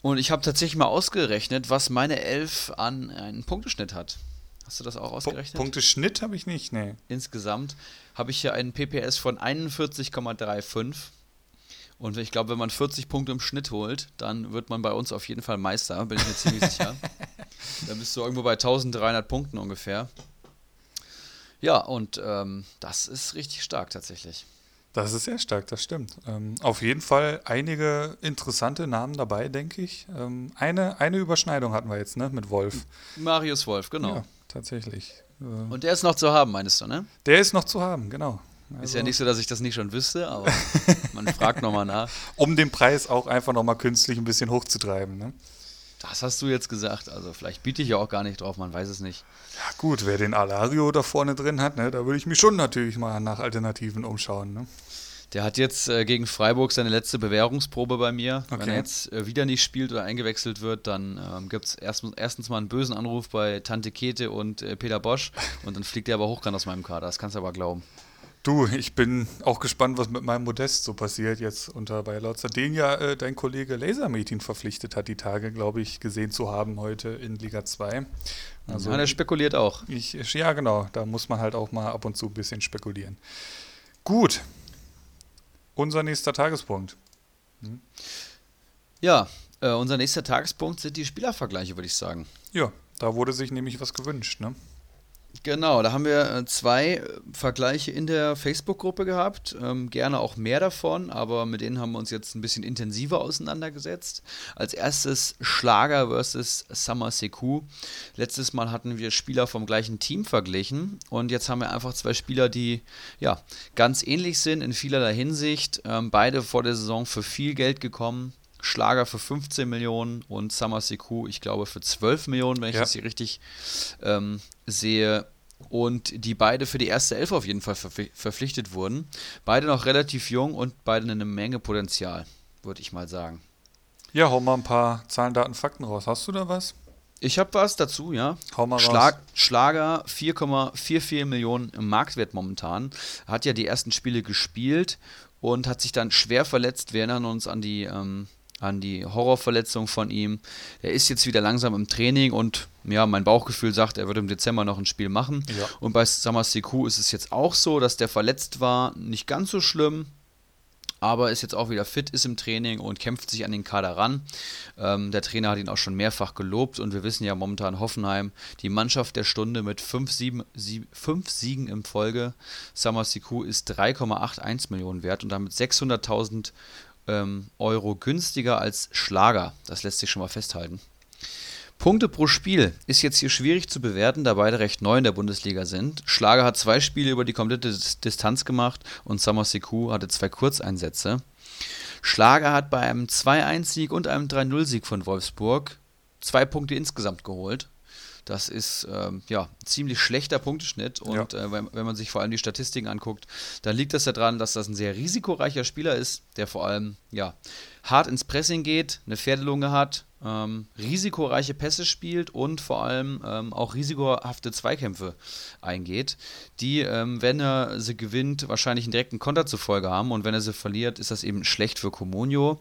Und ich habe tatsächlich mal ausgerechnet, was meine Elf an einen Punkteschnitt hat. Hast du das auch ausgerechnet? Punkteschnitt habe ich nicht, nee. Insgesamt habe ich hier einen PPS von 41,35. Und ich glaube, wenn man 40 Punkte im Schnitt holt, dann wird man bei uns auf jeden Fall Meister, bin ich mir ziemlich sicher. Dann bist du irgendwo bei 1300 Punkten ungefähr. Ja, und ähm, das ist richtig stark tatsächlich. Das ist sehr stark, das stimmt. Ähm, auf jeden Fall einige interessante Namen dabei, denke ich. Ähm, eine, eine Überschneidung hatten wir jetzt, ne, mit Wolf. Marius Wolf, genau. Ja, tatsächlich. Äh, und der ist noch zu haben, meinst du, ne? Der ist noch zu haben, genau. Also ist ja nicht so, dass ich das nicht schon wüsste, aber man fragt nochmal nach. Um den Preis auch einfach nochmal künstlich ein bisschen hochzutreiben. Ne? Das hast du jetzt gesagt. Also vielleicht biete ich ja auch gar nicht drauf, man weiß es nicht. Ja gut, wer den Alario da vorne drin hat, ne, da würde ich mich schon natürlich mal nach Alternativen umschauen. Ne? Der hat jetzt äh, gegen Freiburg seine letzte Bewährungsprobe bei mir. Okay. Wenn er jetzt äh, wieder nicht spielt oder eingewechselt wird, dann ähm, gibt es erst, erstens mal einen bösen Anruf bei Tante Kete und äh, Peter Bosch und dann fliegt er aber hochkant aus meinem Kader. Das kannst du aber glauben. Du, ich bin auch gespannt, was mit meinem Modest so passiert jetzt unter bei Lautzer, den ja äh, dein Kollege Lasermeeting verpflichtet hat, die Tage, glaube ich, gesehen zu haben heute in Liga 2. Also, ja, der spekuliert auch. Ich, ja, genau, da muss man halt auch mal ab und zu ein bisschen spekulieren. Gut, unser nächster Tagespunkt. Hm? Ja, äh, unser nächster Tagespunkt sind die Spielervergleiche, würde ich sagen. Ja, da wurde sich nämlich was gewünscht, ne? Genau, da haben wir äh, zwei äh, Vergleiche in der Facebook-Gruppe gehabt. Ähm, gerne auch mehr davon, aber mit denen haben wir uns jetzt ein bisschen intensiver auseinandergesetzt. Als erstes Schlager versus Summer Seku. Letztes Mal hatten wir Spieler vom gleichen Team verglichen und jetzt haben wir einfach zwei Spieler, die ja ganz ähnlich sind in vielerlei Hinsicht. Ähm, beide vor der Saison für viel Geld gekommen. Schlager für 15 Millionen und Summer Seku, ich glaube, für 12 Millionen, wenn ich ja. das hier richtig ähm, sehe. Und die beide für die erste Elf auf jeden Fall verpflichtet wurden. Beide noch relativ jung und beide eine Menge Potenzial, würde ich mal sagen. Ja, hau mal ein paar Zahlen, Daten, Fakten raus. Hast du da was? Ich habe was dazu, ja. Hau mal Schlag, raus. Schlager 4,44 Millionen im Marktwert momentan. Hat ja die ersten Spiele gespielt und hat sich dann schwer verletzt. Wir erinnern uns an die ähm, an die Horrorverletzung von ihm. Er ist jetzt wieder langsam im Training und ja, mein Bauchgefühl sagt, er wird im Dezember noch ein Spiel machen. Ja. Und bei Samaseku ist es jetzt auch so, dass der verletzt war, nicht ganz so schlimm, aber ist jetzt auch wieder fit, ist im Training und kämpft sich an den Kader ran. Ähm, der Trainer hat ihn auch schon mehrfach gelobt und wir wissen ja momentan Hoffenheim, die Mannschaft der Stunde mit fünf, sieben, sieben, fünf Siegen im Folge. Samasiku ist 3,81 Millionen wert und damit 600.000 ähm, Euro günstiger als Schlager. Das lässt sich schon mal festhalten. Punkte pro Spiel ist jetzt hier schwierig zu bewerten, da beide recht neu in der Bundesliga sind. Schlager hat zwei Spiele über die komplette Distanz gemacht und Summer Seku hatte zwei Kurzeinsätze. Schlager hat bei einem 2-1-Sieg und einem 3-0-Sieg von Wolfsburg zwei Punkte insgesamt geholt. Das ist ähm, ja ein ziemlich schlechter Punkteschnitt. Und ja. äh, wenn, wenn, man sich vor allem die Statistiken anguckt, dann liegt das daran, dass das ein sehr risikoreicher Spieler ist, der vor allem ja, hart ins Pressing geht, eine Pferdelunge hat, ähm, risikoreiche Pässe spielt und vor allem ähm, auch risikohafte Zweikämpfe eingeht, die, ähm, wenn er sie gewinnt, wahrscheinlich einen direkten Konter zur Folge haben und wenn er sie verliert, ist das eben schlecht für Comunio.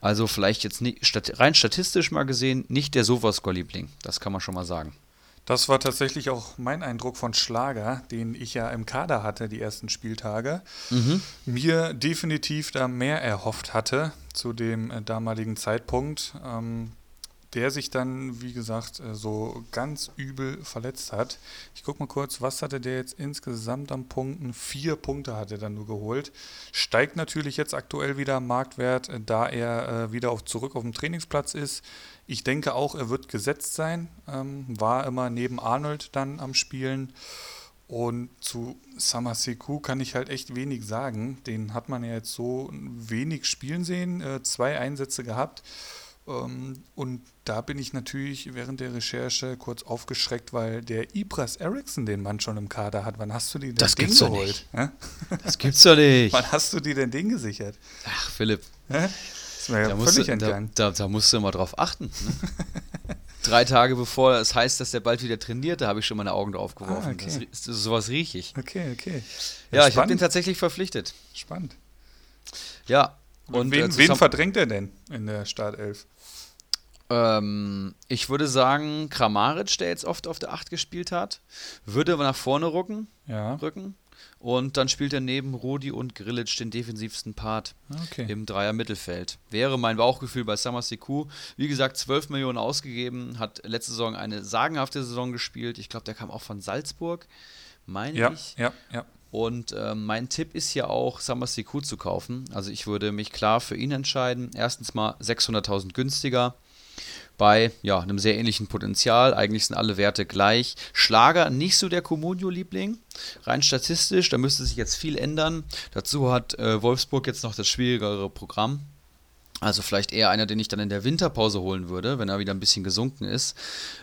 Also vielleicht jetzt nicht, rein statistisch mal gesehen nicht der Sofascore-Liebling, das kann man schon mal sagen. Das war tatsächlich auch mein Eindruck von Schlager, den ich ja im Kader hatte, die ersten Spieltage. Mhm. Mir definitiv da mehr erhofft hatte zu dem äh, damaligen Zeitpunkt. Ähm, der sich dann, wie gesagt, äh, so ganz übel verletzt hat. Ich gucke mal kurz, was hatte der jetzt insgesamt an Punkten? Vier Punkte hat er dann nur geholt. Steigt natürlich jetzt aktuell wieder am Marktwert, äh, da er äh, wieder auf, zurück auf dem Trainingsplatz ist. Ich denke auch, er wird gesetzt sein. Ähm, war immer neben Arnold dann am Spielen. Und zu Samaseku kann ich halt echt wenig sagen. Den hat man ja jetzt so wenig spielen sehen, äh, zwei Einsätze gehabt. Ähm, und da bin ich natürlich während der Recherche kurz aufgeschreckt, weil der Ibras Eriksson den Mann schon im Kader hat. Wann hast du die denn das den gibt's geholt? Doch nicht. Das gibt's doch nicht. Wann hast du die denn den gesichert? Ach, Philipp. Hä? Ist mir ja Da musst, du, da, entgangen. da, da musst du immer drauf achten. Ne? Drei Tage bevor es heißt, dass der bald wieder trainiert, da habe ich schon meine Augen drauf geworfen. Ah, okay. das, sowas riech ich. Okay, okay. Ja, ich habe den tatsächlich verpflichtet. Spannend. Ja. Und Und wen, äh, wen zusammen- verdrängt er denn in der Startelf? Ähm, ich würde sagen, Kramaric, der jetzt oft auf der 8 gespielt hat, würde nach vorne rücken, Ja, rücken. Und dann spielt er neben Rudi und Grilic den defensivsten Part okay. im Dreier Mittelfeld. Wäre mein Bauchgefühl bei Samaseku. Wie gesagt, 12 Millionen ausgegeben, hat letzte Saison eine sagenhafte Saison gespielt. Ich glaube, der kam auch von Salzburg, meine Ja, ich. ja, ja. Und ähm, mein Tipp ist ja auch, Samaseku zu kaufen. Also ich würde mich klar für ihn entscheiden. Erstens mal 600.000 günstiger. Bei ja, einem sehr ähnlichen Potenzial. Eigentlich sind alle Werte gleich. Schlager nicht so der Comunio-Liebling. Rein statistisch, da müsste sich jetzt viel ändern. Dazu hat äh, Wolfsburg jetzt noch das schwierigere Programm. Also vielleicht eher einer, den ich dann in der Winterpause holen würde, wenn er wieder ein bisschen gesunken ist.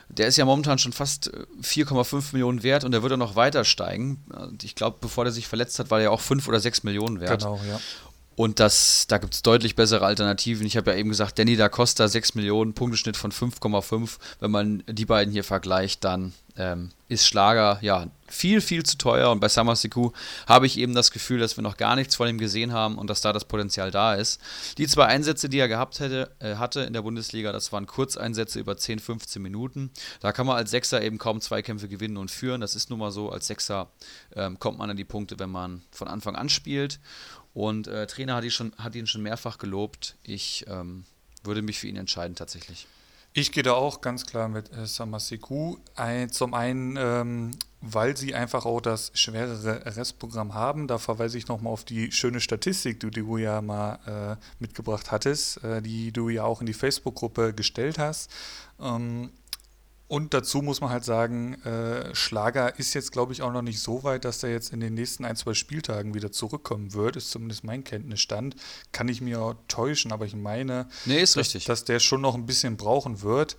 Der ist ja momentan schon fast äh, 4,5 Millionen wert und der auch noch weiter steigen. Ich glaube, bevor der sich verletzt hat, war er auch 5 oder 6 Millionen wert. Genau, ja. Und das, da gibt es deutlich bessere Alternativen. Ich habe ja eben gesagt, Danny da Costa 6 Millionen, Punkteschnitt von 5,5. Wenn man die beiden hier vergleicht, dann ähm, ist Schlager ja viel, viel zu teuer. Und bei Samaseku habe ich eben das Gefühl, dass wir noch gar nichts von ihm gesehen haben und dass da das Potenzial da ist. Die zwei Einsätze, die er gehabt hätte, äh, hatte in der Bundesliga, das waren Kurzeinsätze über 10, 15 Minuten. Da kann man als Sechser eben kaum Zweikämpfe gewinnen und führen. Das ist nun mal so. Als Sechser ähm, kommt man an die Punkte, wenn man von Anfang an spielt. Und äh, Trainer hat ihn, schon, hat ihn schon mehrfach gelobt. Ich ähm, würde mich für ihn entscheiden tatsächlich. Ich gehe da auch ganz klar mit äh, Samaseku. Ein, zum einen, ähm, weil sie einfach auch das schwerere Restprogramm haben. Da verweise ich nochmal auf die schöne Statistik, die du ja mal äh, mitgebracht hattest, äh, die du ja auch in die Facebook-Gruppe gestellt hast. Ähm, und dazu muss man halt sagen, äh, Schlager ist jetzt, glaube ich, auch noch nicht so weit, dass er jetzt in den nächsten ein, zwei Spieltagen wieder zurückkommen wird, ist zumindest mein Kenntnisstand. Kann ich mir auch täuschen, aber ich meine, Nee, ist dass, richtig. dass der schon noch ein bisschen brauchen wird.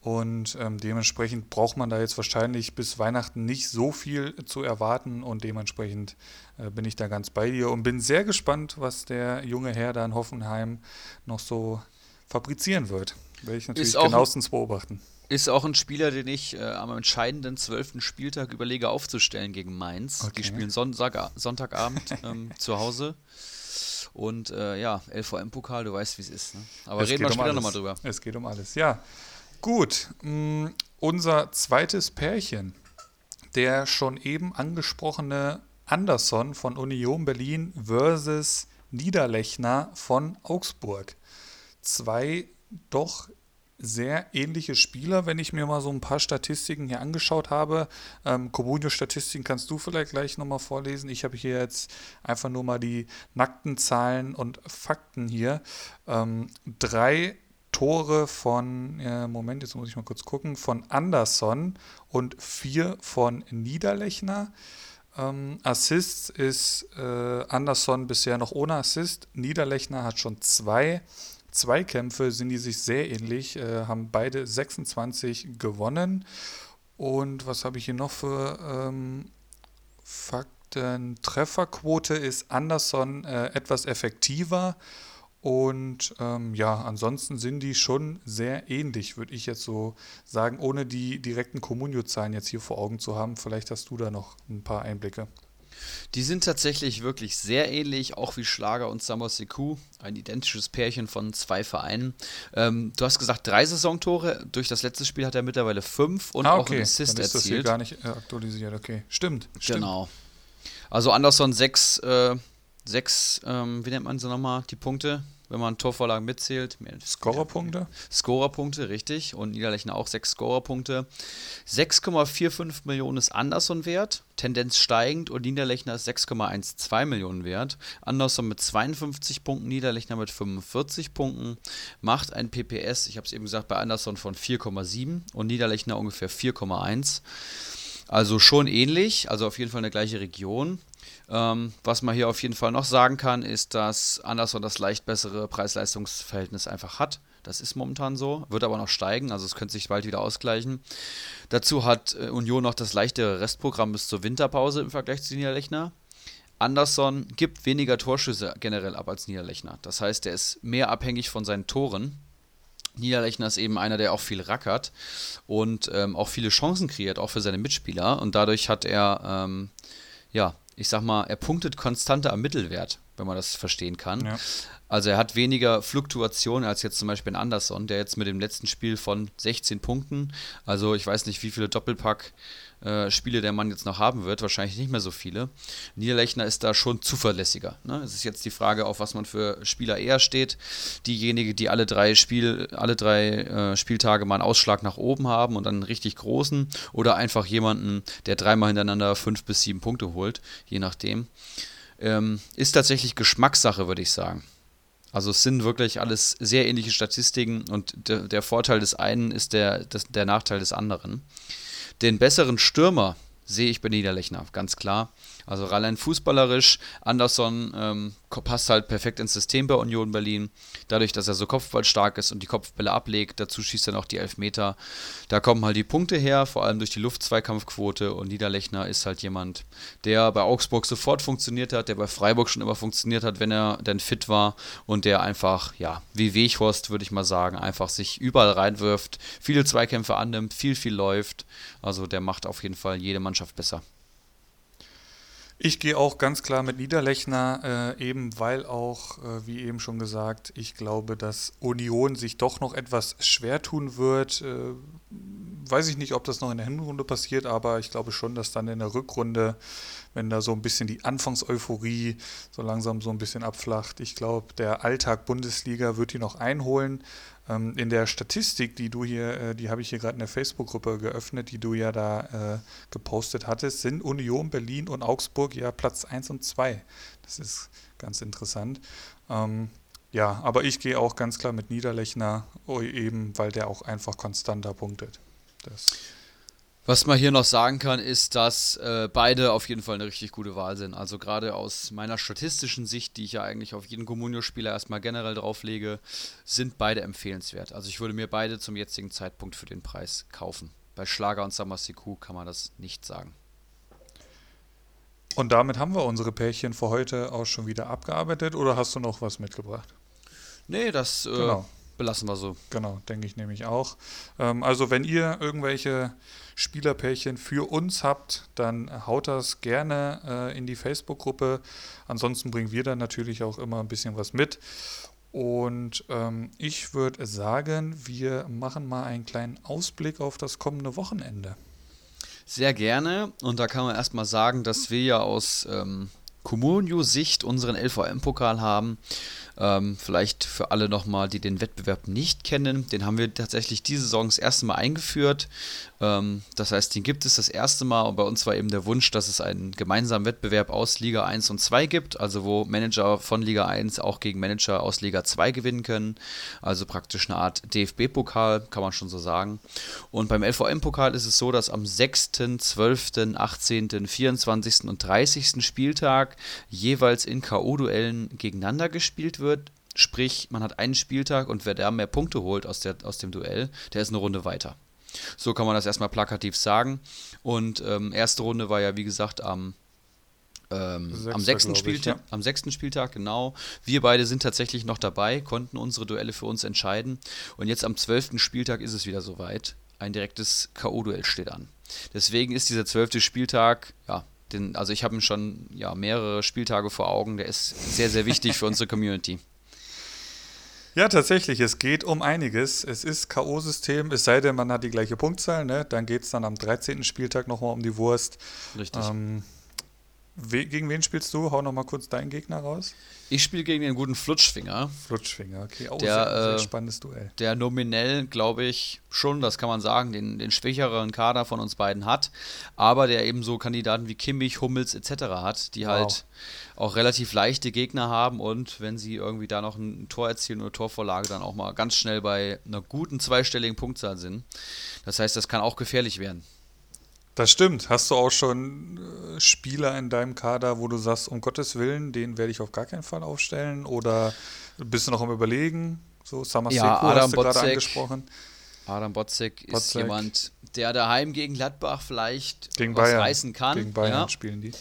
Und ähm, dementsprechend braucht man da jetzt wahrscheinlich bis Weihnachten nicht so viel zu erwarten. Und dementsprechend äh, bin ich da ganz bei dir und bin sehr gespannt, was der junge Herr da in Hoffenheim noch so fabrizieren wird. Werde ich natürlich genauestens beobachten. Ist auch ein Spieler, den ich äh, am entscheidenden zwölften Spieltag überlege aufzustellen gegen Mainz. Okay. Die spielen Sonntag, Sonntagabend ähm, zu Hause. Und äh, ja, LVM-Pokal, du weißt, wie es ist. Ne? Aber Es reden wir um später nochmal drüber. Es geht um alles, ja. Gut, mh, unser zweites Pärchen, der schon eben angesprochene Anderson von Union Berlin versus Niederlechner von Augsburg. Zwei doch sehr ähnliche Spieler, wenn ich mir mal so ein paar Statistiken hier angeschaut habe. Ähm, Comunio-Statistiken kannst du vielleicht gleich nochmal vorlesen. Ich habe hier jetzt einfach nur mal die nackten Zahlen und Fakten hier. Ähm, drei Tore von, äh, Moment, jetzt muss ich mal kurz gucken, von Anderson und vier von Niederlechner. Ähm, Assists ist äh, Anderson bisher noch ohne Assist. Niederlechner hat schon zwei. Zweikämpfe sind die sich sehr ähnlich, äh, haben beide 26 gewonnen. Und was habe ich hier noch für ähm, Fakten? Trefferquote ist Anderson äh, etwas effektiver. Und ähm, ja, ansonsten sind die schon sehr ähnlich, würde ich jetzt so sagen, ohne die direkten Comunio-Zahlen jetzt hier vor Augen zu haben. Vielleicht hast du da noch ein paar Einblicke. Die sind tatsächlich wirklich sehr ähnlich, auch wie Schlager und Summer Seku. Ein identisches Pärchen von zwei Vereinen. Ähm, du hast gesagt, drei Saisontore. Durch das letzte Spiel hat er mittlerweile fünf und auch einen Assist Ah, dann ist das hier erzielt. gar nicht äh, aktualisiert. Okay, stimmt. stimmt. Genau. Also Anderson sechs, äh, sechs ähm, wie nennt man sie nochmal, die Punkte? Wenn man Torvorlagen mitzählt. Scorerpunkte? Scorerpunkte, richtig. Und Niederlechner auch sechs Scorerpunkte. 6,45 Millionen ist Anderson wert, Tendenz steigend und Niederlechner ist 6,12 Millionen wert. Anderson mit 52 Punkten, Niederlechner mit 45 Punkten. Macht ein PPS, ich habe es eben gesagt, bei Anderson von 4,7 und Niederlechner ungefähr 4,1. Also schon ähnlich, also auf jeden Fall eine gleiche Region. Ähm, was man hier auf jeden Fall noch sagen kann, ist, dass Anderson das leicht bessere Preis-Leistungs-Verhältnis einfach hat. Das ist momentan so, wird aber noch steigen, also es könnte sich bald wieder ausgleichen. Dazu hat äh, Union noch das leichtere Restprogramm bis zur Winterpause im Vergleich zu Niederlechner. Anderson gibt weniger Torschüsse generell ab als Niederlechner. Das heißt, er ist mehr abhängig von seinen Toren. Niederlechner ist eben einer, der auch viel rackert und ähm, auch viele Chancen kreiert, auch für seine Mitspieler. Und dadurch hat er ähm, ja, ich sag mal, er punktet konstanter am Mittelwert, wenn man das verstehen kann. Ja. Also er hat weniger Fluktuation als jetzt zum Beispiel ein Anderson, der jetzt mit dem letzten Spiel von 16 Punkten, also ich weiß nicht, wie viele Doppelpack äh, Spiele der Mann jetzt noch haben wird, wahrscheinlich nicht mehr so viele. Niederlechner ist da schon zuverlässiger. Ne? Es ist jetzt die Frage, auf was man für Spieler eher steht. Diejenige, die alle drei Spiel, alle drei äh, Spieltage mal einen Ausschlag nach oben haben und dann einen richtig großen, oder einfach jemanden, der dreimal hintereinander fünf bis sieben Punkte holt, je nachdem. Ähm, ist tatsächlich Geschmackssache, würde ich sagen. Also es sind wirklich alles sehr ähnliche Statistiken und der, der Vorteil des einen ist der, des, der Nachteil des anderen. Den besseren Stürmer sehe ich bei Niederlechner, ganz klar. Also rein fußballerisch, Anderson ähm, passt halt perfekt ins System bei Union Berlin. Dadurch, dass er so kopfballstark ist und die Kopfbälle ablegt, dazu schießt er noch die Elfmeter. Da kommen halt die Punkte her, vor allem durch die Luftzweikampfquote. Und Niederlechner ist halt jemand, der bei Augsburg sofort funktioniert hat, der bei Freiburg schon immer funktioniert hat, wenn er denn fit war und der einfach, ja, wie Weghorst, würde ich mal sagen, einfach sich überall reinwirft, viele Zweikämpfe annimmt, viel, viel läuft. Also der macht auf jeden Fall jede Mannschaft besser. Ich gehe auch ganz klar mit Niederlechner, äh, eben weil auch, äh, wie eben schon gesagt, ich glaube, dass Union sich doch noch etwas schwer tun wird. Äh, weiß ich nicht, ob das noch in der Hinrunde passiert, aber ich glaube schon, dass dann in der Rückrunde, wenn da so ein bisschen die Anfangseuphorie so langsam so ein bisschen abflacht, ich glaube, der Alltag Bundesliga wird die noch einholen. Ähm, in der Statistik, die du hier, äh, die habe ich hier gerade in der Facebook-Gruppe geöffnet, die du ja da äh, gepostet hattest, sind Union, Berlin und Augsburg ja Platz 1 und 2. Das ist ganz interessant. Ähm, ja, aber ich gehe auch ganz klar mit Niederlechner, oh, eben weil der auch einfach konstanter punktet. Das was man hier noch sagen kann, ist, dass äh, beide auf jeden Fall eine richtig gute Wahl sind. Also gerade aus meiner statistischen Sicht, die ich ja eigentlich auf jeden Comunio-Spieler erstmal generell drauflege, sind beide empfehlenswert. Also ich würde mir beide zum jetzigen Zeitpunkt für den Preis kaufen. Bei Schlager und Samasiku kann man das nicht sagen. Und damit haben wir unsere Pärchen für heute auch schon wieder abgearbeitet oder hast du noch was mitgebracht? Nee, das äh, genau. Belassen wir so. Genau, denke ich nämlich auch. Ähm, also wenn ihr irgendwelche Spielerpärchen für uns habt, dann haut das gerne äh, in die Facebook-Gruppe. Ansonsten bringen wir dann natürlich auch immer ein bisschen was mit. Und ähm, ich würde sagen, wir machen mal einen kleinen Ausblick auf das kommende Wochenende. Sehr gerne. Und da kann man erstmal sagen, dass wir ja aus ähm, Comunio-Sicht unseren LVM-Pokal haben. Ähm, vielleicht für alle nochmal, die den Wettbewerb nicht kennen, den haben wir tatsächlich diese Saison das erste Mal eingeführt. Ähm, das heißt, den gibt es das erste Mal und bei uns war eben der Wunsch, dass es einen gemeinsamen Wettbewerb aus Liga 1 und 2 gibt, also wo Manager von Liga 1 auch gegen Manager aus Liga 2 gewinnen können. Also praktisch eine Art DFB-Pokal, kann man schon so sagen. Und beim LVM-Pokal ist es so, dass am 6., 12., 18., 24. und 30. Spieltag jeweils in K.O.-Duellen gegeneinander gespielt wird. Sprich, man hat einen Spieltag und wer da mehr Punkte holt aus, der, aus dem Duell, der ist eine Runde weiter. So kann man das erstmal plakativ sagen. Und ähm, erste Runde war ja, wie gesagt, am ähm, Sechster, am, sechsten Spieltag, ja. am sechsten Spieltag, genau. Wir beide sind tatsächlich noch dabei, konnten unsere Duelle für uns entscheiden. Und jetzt am zwölften Spieltag ist es wieder soweit. Ein direktes K.O.-Duell steht an. Deswegen ist dieser zwölfte Spieltag, ja, den, also ich habe schon ja, mehrere Spieltage vor Augen. Der ist sehr, sehr wichtig für unsere Community. Ja, tatsächlich, es geht um einiges. Es ist K.O.-System, es sei denn, man hat die gleiche Punktzahl, ne? Dann geht es dann am 13. Spieltag nochmal um die Wurst. Richtig. Ähm, We gegen wen spielst du? Hau noch mal kurz deinen Gegner raus. Ich spiele gegen den guten Flutschfinger. Flutschfinger, okay. Auch Der, sehr, sehr äh, spannendes Duell. der nominell, glaube ich, schon, das kann man sagen, den, den schwächeren Kader von uns beiden hat, aber der eben so Kandidaten wie Kimmich, Hummels etc. hat, die Wow. halt auch relativ leichte Gegner haben und wenn sie irgendwie da noch ein Tor erzielen oder Torvorlage, dann auch mal ganz schnell bei einer guten zweistelligen Punktzahl sind. Das heißt, das kann auch gefährlich werden. Das stimmt. Hast du auch schon äh, Spieler in deinem Kader, wo du sagst, um Gottes Willen, den werde ich auf gar keinen Fall aufstellen? Oder bist du noch am Überlegen? So, Samaseko Ja, Adam hast du gerade Botzek. angesprochen. Adam Botzek ist Botzek. jemand, der daheim gegen Gladbach vielleicht Gegen was Bayern. reißen kann. Gegen Bayern ja. spielen die.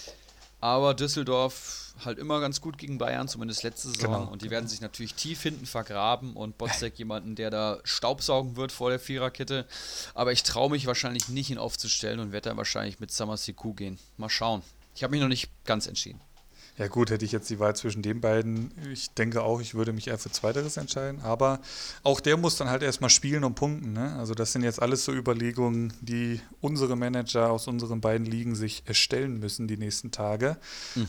Aber Düsseldorf halt immer ganz gut gegen Bayern, zumindest letzte Saison. Genau, und die werden sich natürlich tief hinten vergraben und Botzek jemanden, der da Staubsaugen wird vor der Viererkette. Aber ich traue mich wahrscheinlich nicht, ihn aufzustellen und werde dann wahrscheinlich mit Samasiku gehen. Mal schauen. Ich habe mich noch nicht ganz entschieden. Ja gut, hätte ich jetzt die Wahl zwischen den beiden. Ich denke auch, ich würde mich eher für Zweiteres entscheiden. Aber auch der muss dann halt erstmal spielen und punkten. Ne? Also das sind jetzt alles so Überlegungen, die unsere Manager aus unseren beiden Ligen sich erstellen müssen die nächsten Tage.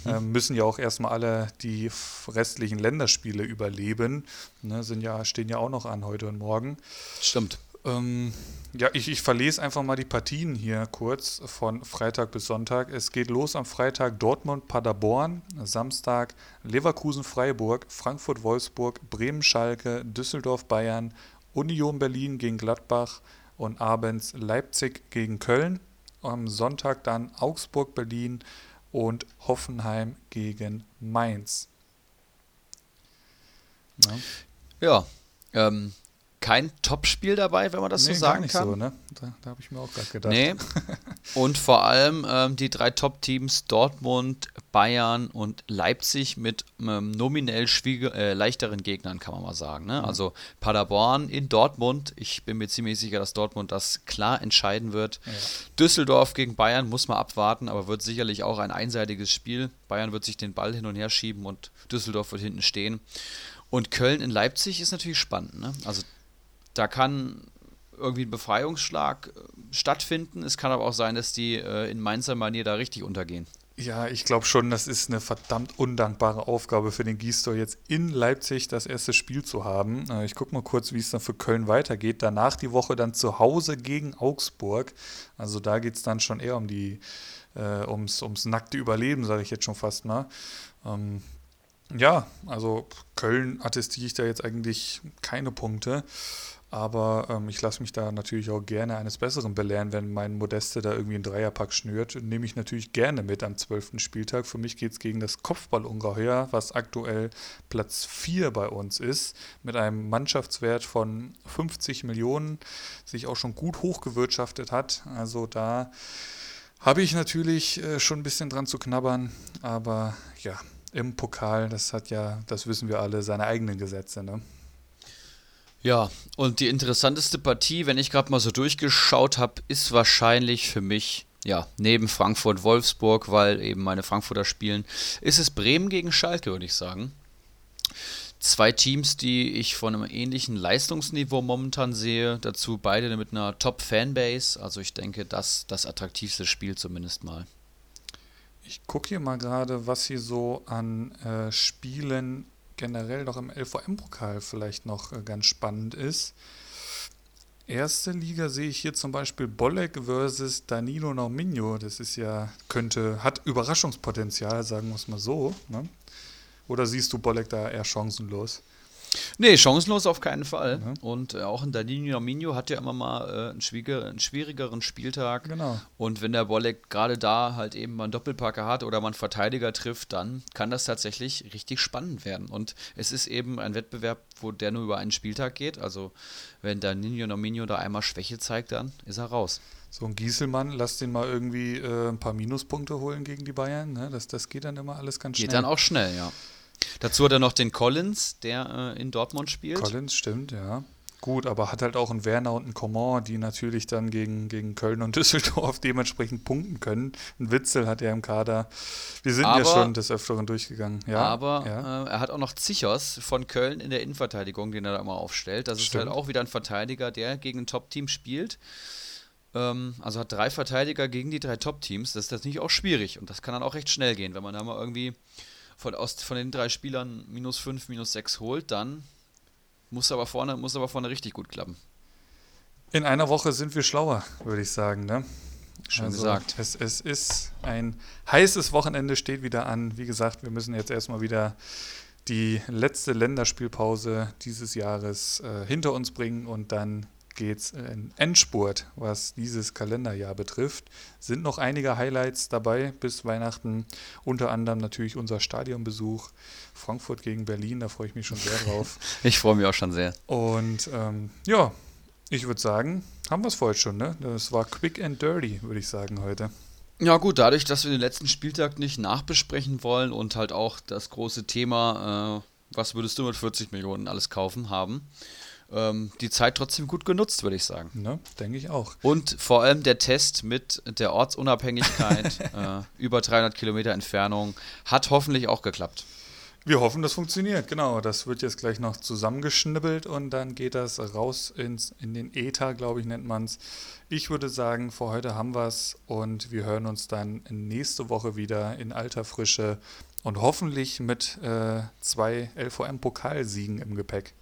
Ähm, müssen ja auch erstmal alle die restlichen Länderspiele überleben. Ne? Sind ja, stehen ja auch noch an heute und morgen. Stimmt. Ähm, ja, ich, ich verlese einfach mal die Partien hier kurz von Freitag bis Sonntag. Es geht los am Freitag Dortmund-Paderborn, Samstag Leverkusen-Freiburg, Frankfurt-Wolfsburg, Bremen-Schalke, Düsseldorf-Bayern, Union Berlin gegen Gladbach und abends Leipzig gegen Köln. Am Sonntag dann Augsburg-Berlin und Hoffenheim gegen Mainz. Ja, Ja. Ähm, kein Topspiel dabei, wenn man das nee, so gar sagen nicht kann. so, ne? Da, da habe ich mir auch gerade gedacht. Nee. Und vor allem ähm, die drei Top-Teams Dortmund, Bayern und Leipzig mit ähm, nominell äh, leichteren Gegnern, kann man mal sagen. Ne? Also Paderborn in Dortmund. Ich bin mir ziemlich sicher, dass Dortmund das klar entscheiden wird. Düsseldorf gegen Bayern muss man abwarten, aber wird sicherlich auch ein einseitiges Spiel. Bayern wird sich den Ball hin und her schieben und Düsseldorf wird hinten stehen. Und Köln in Leipzig ist natürlich spannend. Ne? Also da kann irgendwie ein Befreiungsschlag äh, stattfinden. Es kann aber auch sein, dass die äh, in Mainzer Manier da richtig untergehen. Ja, ich glaube schon, das ist eine verdammt undankbare Aufgabe für den Gisdor, jetzt in Leipzig das erste Spiel zu haben. Äh, Ich gucke mal kurz, wie es dann für Köln weitergeht. Danach die Woche dann zu Hause gegen Augsburg. Also da geht es dann schon eher um die, äh, ums, ums nackte Überleben, sage ich jetzt schon fast mal. Ähm, ja, also Köln attestiere ich da jetzt eigentlich keine Punkte. Aber ähm, ich lasse mich da natürlich auch gerne eines Besseren belehren, wenn mein Modeste da irgendwie einen Dreierpack schnürt. Nehme ich natürlich gerne mit am 12. Spieltag. Für mich geht es gegen das Kopfballungeheuer, was aktuell Platz 4 bei uns ist, mit einem Mannschaftswert von 50 Millionen, sich auch schon gut hochgewirtschaftet hat. Also da habe ich natürlich äh, schon ein bisschen dran zu knabbern, aber ja, im Pokal, das hat ja, das wissen wir alle, seine eigenen Gesetze, ne? Ja, und die interessanteste Partie, wenn ich gerade mal so durchgeschaut habe, ist wahrscheinlich für mich, ja, neben Frankfurt-Wolfsburg, weil eben meine Frankfurter spielen, ist es Bremen gegen Schalke, würde ich sagen. Zwei Teams, die ich von einem ähnlichen Leistungsniveau momentan sehe, dazu beide mit einer Top-Fanbase. Also ich denke, das das attraktivste Spiel zumindest mal. Ich gucke hier mal gerade, was hier so an äh, Spielen generell noch im LVM-Pokal vielleicht noch äh, ganz spannend ist. Erste Liga sehe ich hier zum Beispiel Bolek versus Danilo Norminho. Das ist ja, könnte, hat Überraschungspotenzial, sagen wir es mal so. Ne? Oder siehst du Bolek da eher chancenlos? Nee, chancenlos auf keinen Fall. Ja. Und äh, auch ein Danilo Arminio hat ja immer mal äh, einen, schwieriger, einen schwierigeren Spieltag. Genau. Und wenn der Bolek gerade da halt eben mal einen Doppelpacker hat oder mal einen Verteidiger trifft, dann kann das tatsächlich richtig spannend werden. Und es ist eben ein Wettbewerb, wo der nur über einen Spieltag geht. Also wenn Danilo Nominio da einmal Schwäche zeigt, dann ist er raus. So ein Gieselmann, lass den mal irgendwie äh, ein paar Minuspunkte holen gegen die Bayern. Ne? Das, das geht dann immer alles ganz Geht schnell. dann auch schnell, ja. Dazu hat er noch den Collins, der äh, in Dortmund spielt. Collins, stimmt, ja. Gut, aber hat halt auch einen Werner und einen Coman, die natürlich dann gegen, gegen Köln und Düsseldorf dementsprechend punkten können. Ein Witzel hat er im Kader. Wir sind ja Aber- schon des Öfteren durchgegangen. Ja, Aber ja. äh, er hat auch noch Zichos von Köln in der Innenverteidigung, den er da immer aufstellt. Das Stimmt. ist halt auch wieder ein Verteidiger, der gegen ein Top-Team spielt. Ähm, also hat drei Verteidiger gegen die drei Top-Teams. Das ist natürlich auch schwierig und das kann dann auch recht schnell gehen. Wenn man da mal irgendwie von, aus, von den drei Spielern minus fünf, minus sechs holt, dann muss aber vorne, muss aber vorne richtig gut klappen. In einer Woche sind wir schlauer, würde ich sagen. Ne? Schön also, gesagt. Es, es ist ein heißes Wochenende, steht wieder an. Wie gesagt, wir müssen jetzt erstmal wieder die letzte Länderspielpause dieses Jahres äh, hinter uns bringen und dann geht es in Endspurt, was dieses Kalenderjahr betrifft. Sind noch einige Highlights dabei bis Weihnachten, unter anderem natürlich unser Stadionbesuch Frankfurt gegen Berlin, da freue ich mich schon sehr drauf. ich freue mich auch schon sehr. Und ähm, ja, ich würde sagen, haben wir es vorher schon, ne? Das war quick and dirty, würde ich sagen, heute. Ja, gut, dadurch, dass wir den letzten Spieltag nicht nachbesprechen wollen und halt auch das große Thema, äh, was würdest du mit 40 Millionen alles kaufen, haben, ähm, die Zeit trotzdem gut genutzt, würde ich sagen. Ne, denke ich auch. Und vor allem der Test mit der Ortsunabhängigkeit, äh, über 300 Kilometer Entfernung, hat hoffentlich auch geklappt. Wir hoffen, das funktioniert, genau. Das wird jetzt gleich noch zusammengeschnibbelt und dann geht das raus ins, in den Ether, glaube ich, nennt man es. Ich würde sagen, für heute haben wir es und wir hören uns dann nächste Woche wieder in alter Frische und hoffentlich mit äh, zwei LVM-Pokalsiegen im Gepäck.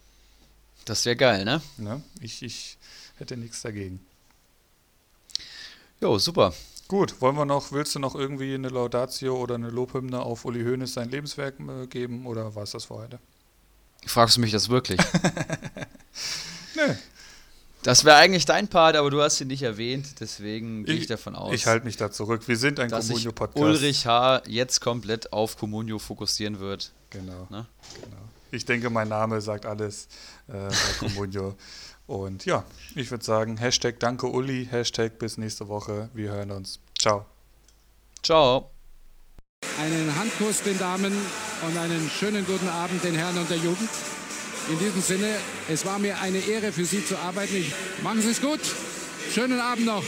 Das wäre geil, ne? ne? Ich, ich hätte nichts dagegen. Jo, super. Gut, wollen wir noch, willst du noch irgendwie eine Laudatio oder eine Lobhymne auf Uli Hoeneß sein Lebenswerk äh, geben oder war es das für heute? Fragst du mich das wirklich? Nö. Das wäre eigentlich dein Part, aber du hast ihn nicht erwähnt, deswegen gehe ich, ich, davon aus. Ich halte mich da zurück. Wir sind ein Comunio-Podcast. Ulrich H. jetzt komplett auf Comunio fokussieren wird. Genau. Ne? genau. Ich denke, mein Name sagt alles äh, bei Comunio. Und ja, ich würde sagen, Hashtag Danke Uli, Hashtag bis nächste Woche. Wir hören uns. Ciao. Ciao. Einen Handkuss den Damen und einen schönen guten Abend den Herren und der Jugend. In diesem Sinne, es war mir eine Ehre für Sie zu arbeiten. Ich, machen Sie es gut. Schönen Abend noch.